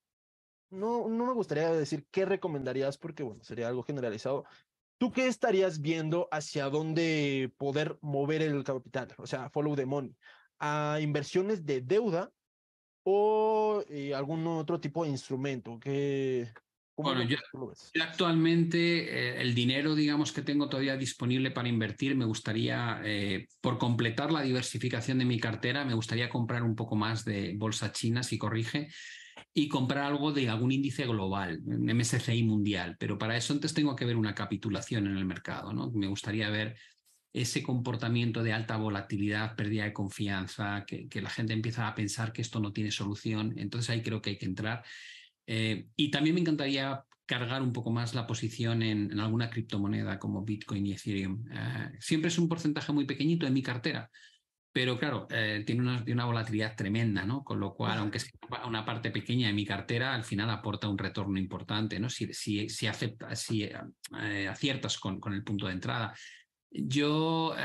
[SPEAKER 1] no, no me gustaría decir qué recomendarías porque, bueno, sería algo generalizado. ¿Tú qué estarías viendo hacia dónde poder mover el capital? O sea, follow the money. ¿A inversiones de deuda o eh, algún otro tipo de instrumento? que
[SPEAKER 2] bueno, yo, actualmente eh, el dinero, digamos, que tengo todavía disponible para invertir, me gustaría, eh, por completar la diversificación de mi cartera, me gustaría comprar un poco más de bolsa china, si corrige, y comprar algo de algún índice global, MSCI mundial. Pero para eso antes tengo que ver una capitulación en el mercado, ¿no? Me gustaría ver ese comportamiento de alta volatilidad, pérdida de confianza, que, la gente empieza a pensar que esto no tiene solución. Entonces ahí creo que hay que entrar. Eh, y también me encantaría cargar un poco más la posición en, alguna criptomoneda como Bitcoin y Ethereum. Eh, siempre es un porcentaje muy pequeñito en mi cartera, pero claro, eh, tiene, una, una, volatilidad tremenda, ¿no? Con lo cual, aunque sea una parte pequeña de mi cartera, al final aporta un retorno importante, ¿no? Si, si, si, acepta, si aciertas con, con, el punto de entrada. Yo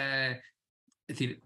[SPEAKER 2] es decir,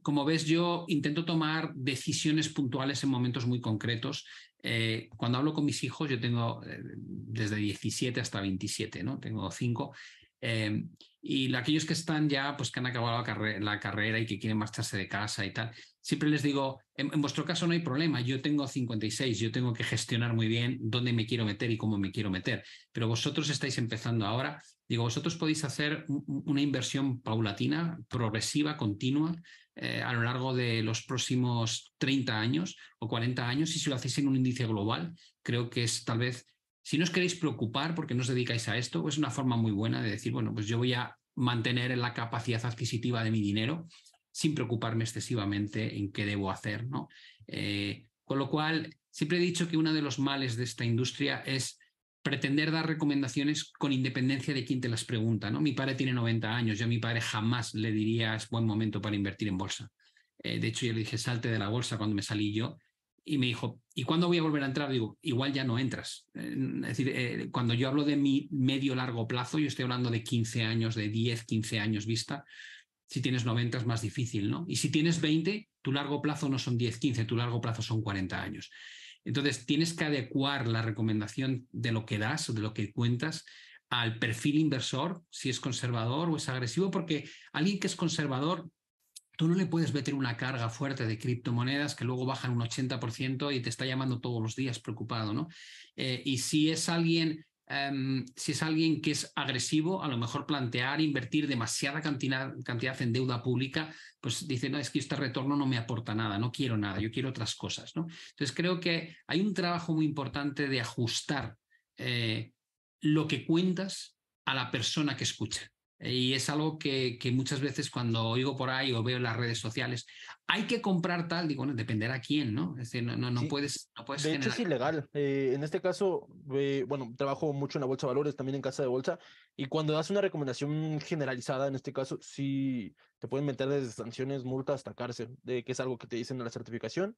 [SPEAKER 2] como ves, yo intento tomar decisiones puntuales en momentos muy concretos eh, cuando hablo con mis hijos, yo tengo eh, desde 17 hasta 27, ¿no? Tengo cinco. Eh, y aquellos que están ya, pues que han acabado la, carrera y que quieren marcharse de casa y tal, siempre les digo, en, vuestro caso no hay problema, yo tengo 56, yo tengo que gestionar muy bien dónde me quiero meter y cómo me quiero meter, pero vosotros estáis empezando ahora, digo, vosotros podéis hacer una inversión paulatina, progresiva, continua, eh, a lo largo de los próximos 30 años o 40 años y si lo hacéis en un índice global, creo que es tal vez, si no os queréis preocupar porque no os dedicáis a esto, es una forma muy buena de decir, bueno, pues yo voy a mantener la capacidad adquisitiva de mi dinero sin preocuparme excesivamente en qué debo hacer, ¿no? Eh, con lo cual, siempre he dicho que uno de los males de esta industria es pretender dar recomendaciones con independencia de quién te las pregunta. ¿no? Mi padre tiene 90 años, yo a mi padre jamás le diría es buen momento para invertir en bolsa. Eh, de hecho, yo le dije salte de la bolsa cuando me salí yo y me dijo, ¿y cuándo voy a volver a entrar? Digo, igual ya no entras. Eh, es decir, eh, cuando yo hablo de mi medio largo plazo, yo estoy hablando de 15 años, de 10, 15 años vista. Si tienes 90 es más difícil, ¿no? Y si tienes 20, tu largo plazo no son 10, 15, tu largo plazo son 40 años. Entonces, tienes que adecuar la recomendación de lo que das o de lo que cuentas al perfil inversor, si es conservador o es agresivo, porque alguien que es conservador, tú no le puedes meter una carga fuerte de criptomonedas que luego bajan un 80% y te está llamando todos los días preocupado, ¿no? Eh, y si es alguien Em, si es alguien que es agresivo, a lo mejor plantear invertir demasiada cantidad, cantidad, en deuda pública, pues dice, no, es que este retorno no me aporta nada, no quiero nada, yo quiero otras cosas. ¿no? Entonces creo que hay un trabajo muy importante de ajustar eh, lo que cuentas a la persona que escucha. Y es algo que, que, muchas veces cuando oigo por ahí o veo en las redes sociales, hay que comprar tal, digo, bueno, dependerá quién, ¿no? Es decir, no, no, no puedes, no puedes.
[SPEAKER 1] De hecho, es ilegal. Eh, en este caso, eh, bueno, trabajo mucho en la bolsa de valores, también en casa de bolsa, y cuando das una recomendación generalizada, en este caso, sí te pueden meter desde sanciones, multas hasta cárcel, de que es algo que te dicen en la certificación.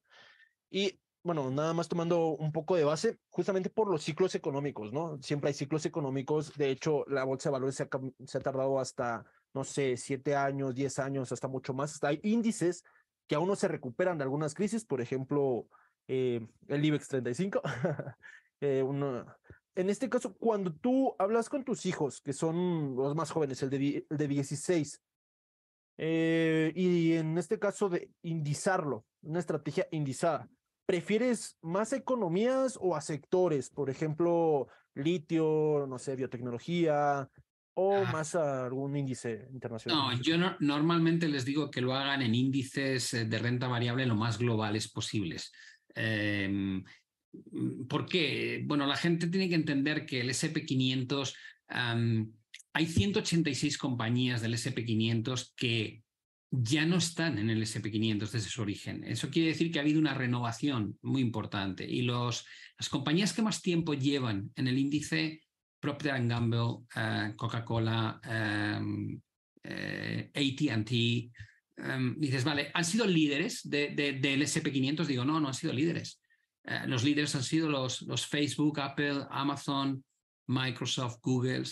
[SPEAKER 1] Y bueno, nada más tomando un poco de base, justamente por los ciclos económicos, ¿no? Siempre hay ciclos económicos. De hecho, la bolsa de valores se ha, se ha tardado hasta, no sé, siete años, diez años, hasta mucho más. Hasta hay índices que aún no se recuperan de algunas crisis, por ejemplo, eh, el IBEX 35. eh. En este caso, cuando tú hablas con tus hijos, que son los más jóvenes, el de, el de 16, eh, y en este caso de indizarlo, una estrategia indizada, ¿prefieres más economías o a sectores? Por ejemplo, litio, no sé, biotecnología, o ah. más a algún índice internacional?
[SPEAKER 2] No, yo normalmente les digo que lo hagan en índices eh, de renta variable lo más globales posibles. Eh, ¿Por qué? Bueno, la gente tiene que entender que el SP500, hay 186 compañías del SP500 que ya no están en el SP500 desde su origen. Eso quiere decir que ha habido una renovación muy importante y los, las compañías que más tiempo llevan en el índice Procter Gamble, eh, Coca-Cola, um, eh, ATT. Em, dices, vale, ¿han sido líderes de, del SP500? Digo, no, no han sido líderes. Eh, los líderes han sido los, los Facebook, Apple, Amazon, Microsoft, Google.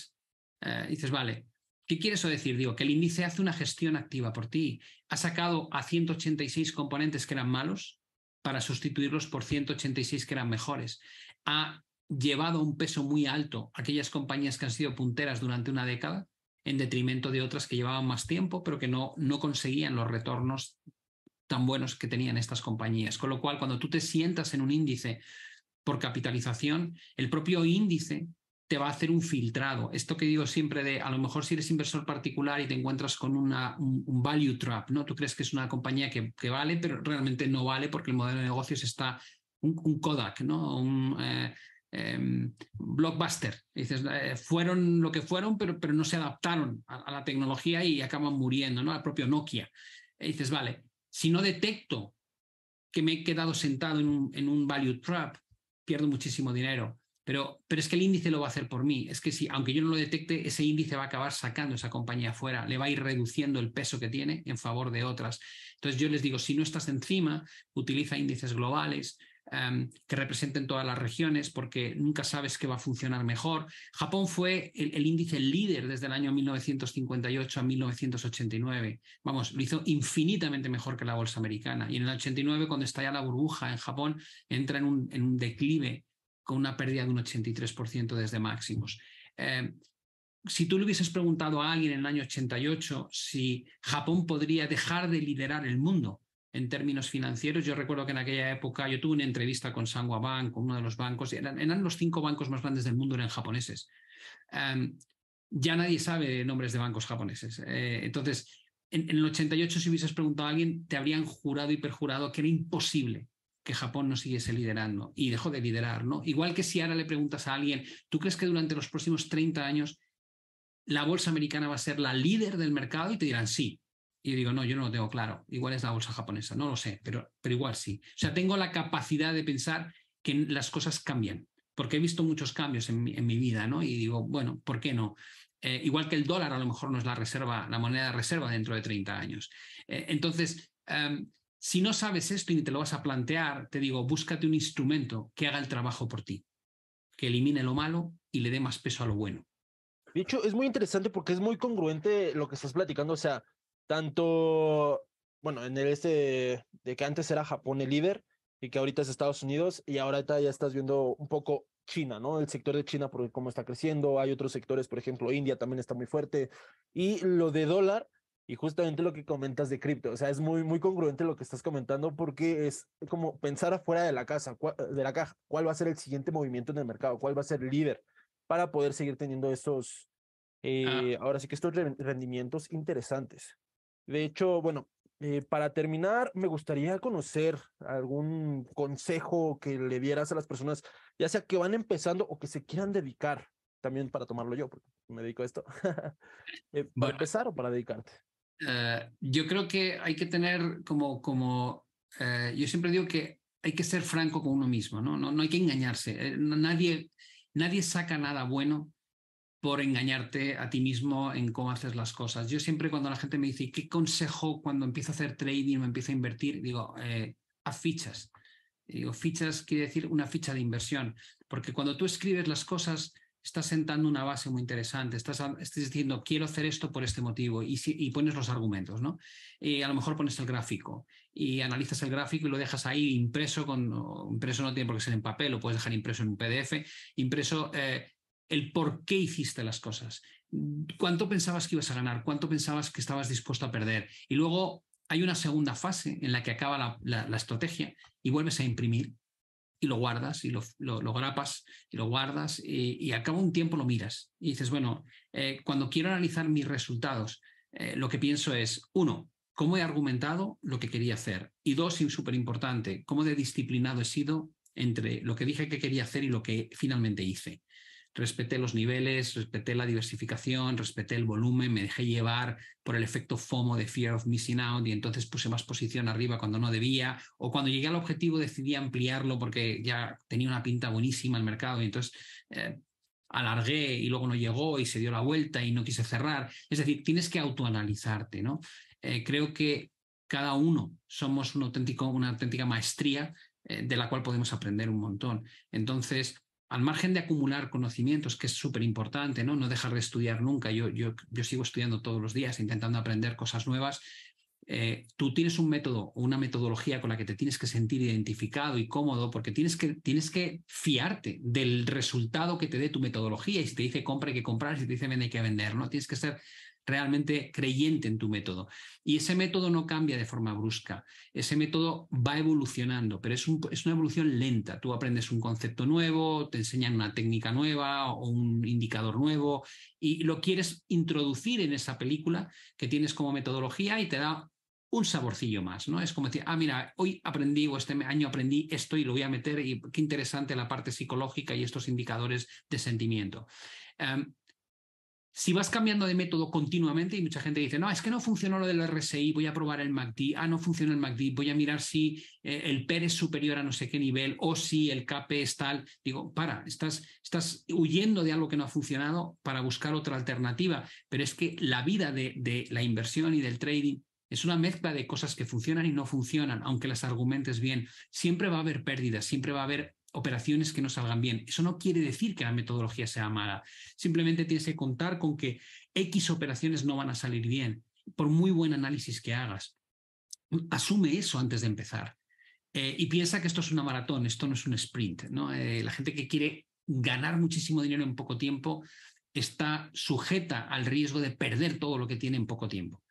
[SPEAKER 2] dices, vale, ¿qué quiere eso decir? Digo, que el índice hace una gestión activa por ti. Ha sacado a 186 componentes que eran malos para sustituirlos por 186 que eran mejores. Ha llevado un peso muy alto aquellas compañías que han sido punteras durante una década, en detrimento de otras que llevaban más tiempo, pero que no, no conseguían los retornos tan buenos que tenían estas compañías. Con lo cual, cuando tú te sientas en un índice por capitalización, el propio índice te va a hacer un filtrado. Esto que digo siempre de, a lo mejor si eres inversor particular y te encuentras con una, un, value trap, ¿no? Tú crees que es una compañía que, que, vale, pero realmente no vale porque el modelo de negocios está un, Kodak, ¿no? Un, eh, Em, blockbuster. Dices, eh, fueron lo que fueron, pero, pero no se adaptaron a, la tecnología y acaban muriendo, ¿no? Al propio Nokia. Dices, vale, si no detecto que me he quedado sentado en un, en un value trap, pierdo muchísimo dinero. Pero, pero es que el índice lo va a hacer por mí. Es que si, aunque yo no lo detecte, ese índice va a acabar sacando esa compañía afuera, le va a ir reduciendo el peso que tiene en favor de otras. Entonces yo les digo, si no estás encima, utiliza índices globales, Em, que representen todas las regiones, porque nunca sabes qué va a funcionar mejor. Japón fue el, índice líder desde el año 1958 a 1989. Vamos, lo hizo infinitamente mejor que la bolsa americana. Y en el 89, cuando estalla la burbuja en Japón, entra en un, en un declive con una pérdida de un 83% desde máximos. Em, si tú le hubieses preguntado a alguien en el año 88 si Japón podría dejar de liderar el mundo en términos financieros. Yo recuerdo que en aquella época yo tuve una entrevista con Sangwa Bank, uno de los bancos, eran, eran los cinco bancos más grandes del mundo, eran japoneses. Em, ya nadie sabe nombres de bancos japoneses. Eh, entonces, en, el 88, si hubieses preguntado a alguien, te habrían jurado y perjurado que era imposible que Japón no siguiese liderando y dejó de liderar, ¿no? Igual que si ahora le preguntas a alguien, ¿tú crees que durante los próximos 30 años la bolsa americana va a ser la líder del mercado? Y te dirán sí. Y digo, no, yo no lo tengo claro. Igual es la bolsa japonesa, no lo sé, pero, pero igual sí. O sea, tengo la capacidad de pensar que las cosas cambian, porque he visto muchos cambios en mi, en mi vida, ¿no? Y digo, bueno, ¿por qué no? Eh, igual que el dólar a lo mejor no es la reserva, la moneda de reserva dentro de 30 años. Eh, entonces, em, si no sabes esto y te lo vas a plantear, te digo, búscate un instrumento que haga el trabajo por ti, que elimine lo malo y le dé más peso a lo bueno.
[SPEAKER 1] De hecho, es muy interesante porque es muy congruente lo que estás platicando. O sea, tanto, bueno, en el este de que antes era Japón el líder y que ahorita es Estados Unidos y ahora ya estás viendo un poco China, ¿no? El sector de China por cómo está creciendo, hay otros sectores, por ejemplo, India también está muy fuerte y lo de dólar y justamente lo que comentas de cripto, o sea, es muy muy congruente lo que estás comentando porque es como pensar afuera de la casa, de la caja, cuál va a ser el siguiente movimiento en el mercado, cuál va a ser el líder para poder seguir teniendo estos ah. eh, ahora sí que estos rendimientos interesantes. De hecho, bueno, eh, para terminar, me gustaría conocer algún consejo que le dieras a las personas, ya sea que van empezando o que se quieran dedicar, también para tomarlo yo, porque me dedico a esto, eh, para empezar o para dedicarte.
[SPEAKER 2] Eh, yo creo que hay que tener como, como yo siempre digo que hay que ser franco con uno mismo, ¿no? No, no hay que engañarse. nadie, nadie saca nada bueno por engañarte a ti mismo en cómo haces las cosas. Yo siempre cuando la gente me dice, ¿qué consejo cuando empiezo a hacer trading o empiezo a invertir? Digo, eh, haz fichas. digo, fichas quiere decir una ficha de inversión, porque cuando tú escribes las cosas, estás sentando una base muy interesante, estás, estás diciendo, quiero hacer esto por este motivo y, pones los argumentos, ¿no? Y a lo mejor pones el gráfico y analizas el gráfico y lo dejas ahí impreso, con, impreso no tiene por qué ser en papel, lo puedes dejar impreso en un PDF, impreso eh, el por qué hiciste las cosas, cuánto pensabas que ibas a ganar, cuánto pensabas que estabas dispuesto a perder. Y luego hay una segunda fase en la que acaba la estrategia y vuelves a imprimir y lo guardas y lo, lo, grapas y lo guardas y, y, a cabo un tiempo lo miras y dices, bueno, eh, cuando quiero analizar mis resultados, eh, lo que pienso es, uno, cómo he argumentado lo que quería hacer y dos, y súper importante, cómo de disciplinado he sido entre lo que dije que quería hacer y lo que finalmente hice respeté los niveles, respeté la diversificación, respeté el volumen, me dejé llevar por el efecto FOMO de Fear of Missing Out y entonces puse más posición arriba cuando no debía, o cuando llegué al objetivo decidí ampliarlo porque ya tenía una pinta buenísima el mercado y entonces eh, alargué y luego no llegó y se dio la vuelta y no quise cerrar. Es decir, tienes que autoanalizarte, ¿no? Eh, creo que cada uno somos un auténtico, una auténtica maestría eh, de la cual podemos aprender un montón. Entonces, al margen de acumular conocimientos, que es súper importante, ¿no? No dejar de estudiar nunca. Yo, yo, yo sigo estudiando todos los días, intentando aprender cosas nuevas. Eh, tú tienes un método una metodología con la que te tienes que sentir identificado y cómodo porque tienes que, tienes que fiarte del resultado que te dé tu metodología y si te dice compra hay que comprar, si te dice vende hay que vender, ¿no? Tienes que ser realmente creyente en tu método. Y ese método no cambia de forma brusca, ese método va evolucionando, pero es, es, una evolución lenta. Tú aprendes un concepto nuevo, te enseñan una técnica nueva o un indicador nuevo y lo quieres introducir en esa película que tienes como metodología y te da un saborcillo más, ¿no? Es como decir, ah, mira, hoy aprendí o este año aprendí esto y lo voy a meter y qué interesante la parte psicológica y estos indicadores de sentimiento. Em, si vas cambiando de método continuamente y mucha gente dice, no, es que no funcionó lo del RSI, voy a probar el MACD, ah, no funciona el MACD, voy a mirar si eh, el PER es superior a no sé qué nivel o si el KP es tal. Digo, para, estás, estás huyendo de algo que no ha funcionado para buscar otra alternativa, pero es que la vida de, de la inversión y del trading es una mezcla de cosas que funcionan y no funcionan, aunque las argumentes bien. Siempre va a haber pérdidas, siempre va a haber operaciones que no salgan bien. Eso no quiere decir que la metodología sea mala. Simplemente tienes que contar con que X operaciones no van a salir bien, por muy buen análisis que hagas. Asume eso antes de empezar. Eh, y piensa que esto es una maratón, esto no es un sprint. ¿no? Eh, la gente que quiere ganar muchísimo dinero en poco tiempo está sujeta al riesgo de perder todo lo que tiene en poco tiempo.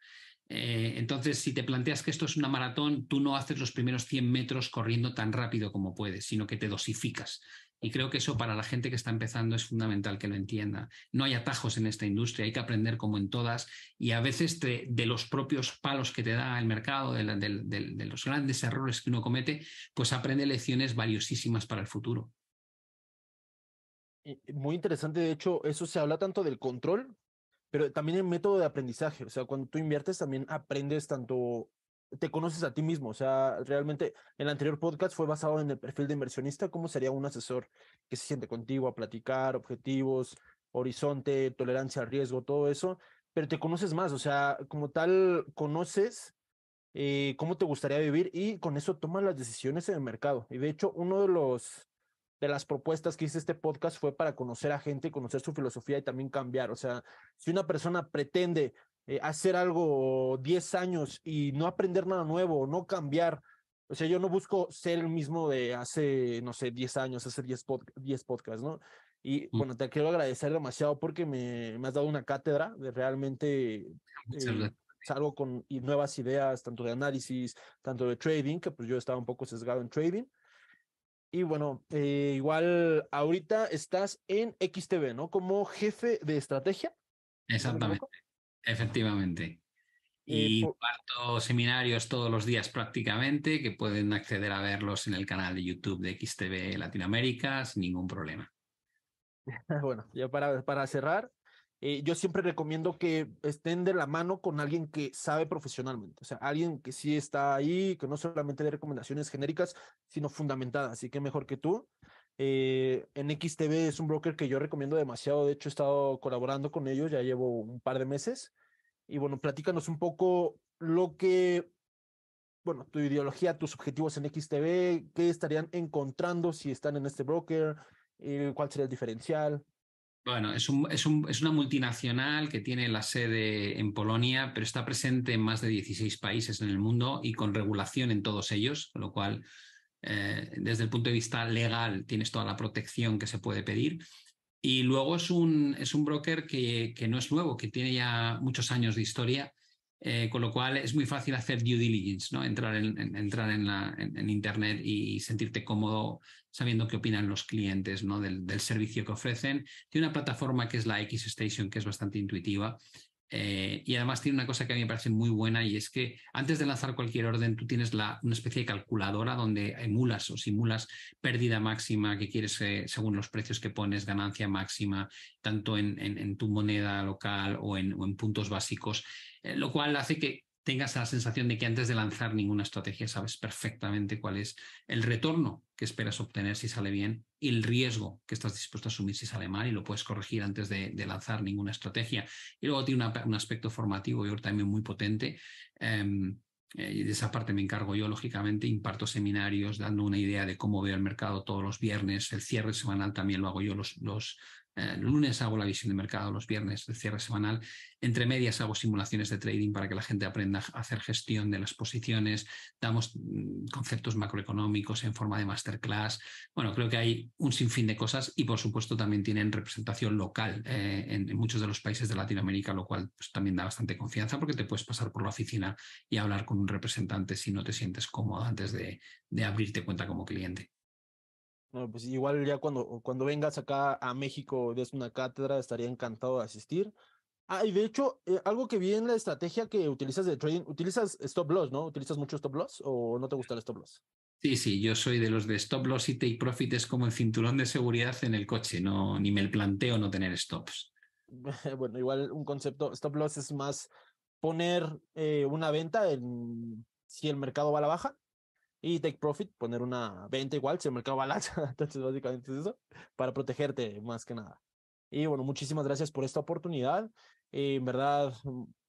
[SPEAKER 2] Eh, entonces, si te planteas que esto es una maratón, tú no haces los primeros 100 metros corriendo tan rápido como puedes, sino que te dosificas. Y creo que eso para la gente que está empezando es fundamental que lo entienda. No hay atajos en esta industria, hay que aprender como en todas y a veces de los propios palos que te da el mercado, de, de los grandes errores que uno comete, pues aprende lecciones valiosísimas para el futuro.
[SPEAKER 1] Muy interesante, de hecho, eso se habla tanto del control pero también el método de aprendizaje, o sea, cuando tú inviertes también aprendes tanto, te conoces a ti mismo, o sea, realmente el anterior podcast fue basado en el perfil de inversionista, cómo sería un asesor que se siente contigo a platicar, objetivos, horizonte, tolerancia al riesgo, todo eso, pero te conoces más, o sea, como tal, conoces eh, cómo te gustaría vivir y con eso tomas las decisiones en el mercado. Y de hecho, uno de los de las propuestas que hice este podcast fue para conocer a gente, conocer su filosofía y también cambiar. O sea, si una persona pretende eh, hacer algo 10 años y no aprender nada nuevo, no cambiar, o sea, yo no busco ser el mismo de hace, no sé, 10 años, hace 10, podcasts, ¿no? Y mm. bueno, te quiero agradecer demasiado porque me, me, has dado una cátedra de realmente eh, salgo con nuevas ideas, tanto de análisis, tanto de trading, que pues yo estaba un poco sesgado en trading. Y bueno, eh, igual ahorita estás en XTV, ¿no? Como jefe de estrategia.
[SPEAKER 2] Exactamente, efectivamente. Eh, y parto seminarios todos los días prácticamente, que pueden acceder a verlos en el canal de YouTube de XTV Latinoamérica sin ningún problema.
[SPEAKER 1] bueno, ya para, para cerrar, eh, yo siempre recomiendo que estén de la mano con alguien que sabe profesionalmente, o sea, alguien que sí está ahí, que no solamente dé recomendaciones genéricas, sino fundamentadas, así que mejor que tú. Eh, en XTV es un broker que yo recomiendo demasiado, de hecho he estado colaborando con ellos, ya llevo un par de meses. Y bueno, platícanos un poco lo que, bueno, tu ideología, tus objetivos en XTV, qué estarían encontrando si están en este broker, eh, cuál sería el diferencial.
[SPEAKER 2] Bueno, es, un, es, un, es, una multinacional que tiene la sede en Polonia, pero está presente en más de 16 países en el mundo y con regulación en todos ellos, lo cual, eh, desde el punto de vista legal, tienes toda la protección que se puede pedir. Y luego es un, broker que no es nuevo, que tiene ya muchos años de historia eh, con lo cual es muy fácil hacer due diligence, ¿no? entrar, en, entrar en, Internet y sentirte cómodo sabiendo qué opinan los clientes ¿no? del, del, servicio que ofrecen. Tiene una plataforma que es la X Station, que es bastante intuitiva. Eh, y además tiene una cosa que a mí me parece muy buena y es que antes de lanzar cualquier orden tú tienes una especie de calculadora donde emulas o simulas pérdida máxima que quieres eh, según los precios que pones, ganancia máxima, tanto en, tu moneda local o en, o en puntos básicos. Eh, lo cual hace que tengas la sensación de que antes de lanzar ninguna estrategia sabes perfectamente cuál es el retorno que esperas obtener si sale bien y el riesgo que estás dispuesto a asumir si sale mal y lo puedes corregir antes de, lanzar ninguna estrategia. Y luego tiene un aspecto formativo y también muy potente. Em, eh, y de esa parte me encargo yo, lógicamente, imparto seminarios dando una idea de cómo veo el mercado todos los viernes, el cierre semanal también lo hago yo los, eh, lunes hago la visión de mercado, los viernes el cierre semanal. Entre medias hago simulaciones de trading para que la gente aprenda a hacer gestión de las posiciones. Damos mm, conceptos macroeconómicos en forma de masterclass. Bueno, creo que hay un sinfín de cosas y por supuesto también tienen representación local eh, en, muchos de los países de Latinoamérica, lo cual pues, también da bastante confianza porque te puedes pasar por la oficina y hablar con un representante si no te sientes cómodo antes de abrirte cuenta como cliente.
[SPEAKER 1] No, pues igual ya cuando, cuando vengas acá a México des una cátedra, estaría encantado de asistir. Ah, y de hecho, eh, algo que vi en la estrategia que utilizas de trading, utilizas stop loss, ¿no? ¿Utilizas mucho stop loss o no te gusta el stop loss?
[SPEAKER 2] Sí, sí, yo soy de los de stop loss y take profit es como el cinturón de seguridad en el coche, no, ni me planteo no tener stops.
[SPEAKER 1] bueno, igual un concepto, stop loss es más poner eh, una venta en si el mercado va a la baja y take profit, poner una venta igual si el mercado va Entonces, básicamente es eso, para protegerte más que nada. Y bueno, muchísimas gracias por esta oportunidad. Eh, en verdad,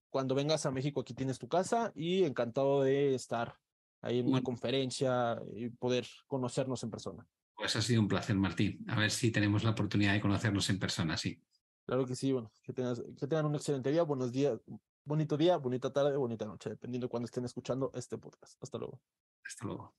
[SPEAKER 1] cuando vengas a México, aquí tienes tu casa y encantado de estar ahí en una conferencia y poder conocernos en persona.
[SPEAKER 2] Pues ha sido un placer, Martín. A ver si tenemos la oportunidad de conocernos en persona, sí.
[SPEAKER 1] Claro que sí, bueno, que, tengas, que tengan un excelente día, buenos días, bonito día, bonita tarde, bonita noche, dependiendo de cuando estén escuchando este podcast. Hasta luego.
[SPEAKER 2] Hasta luego.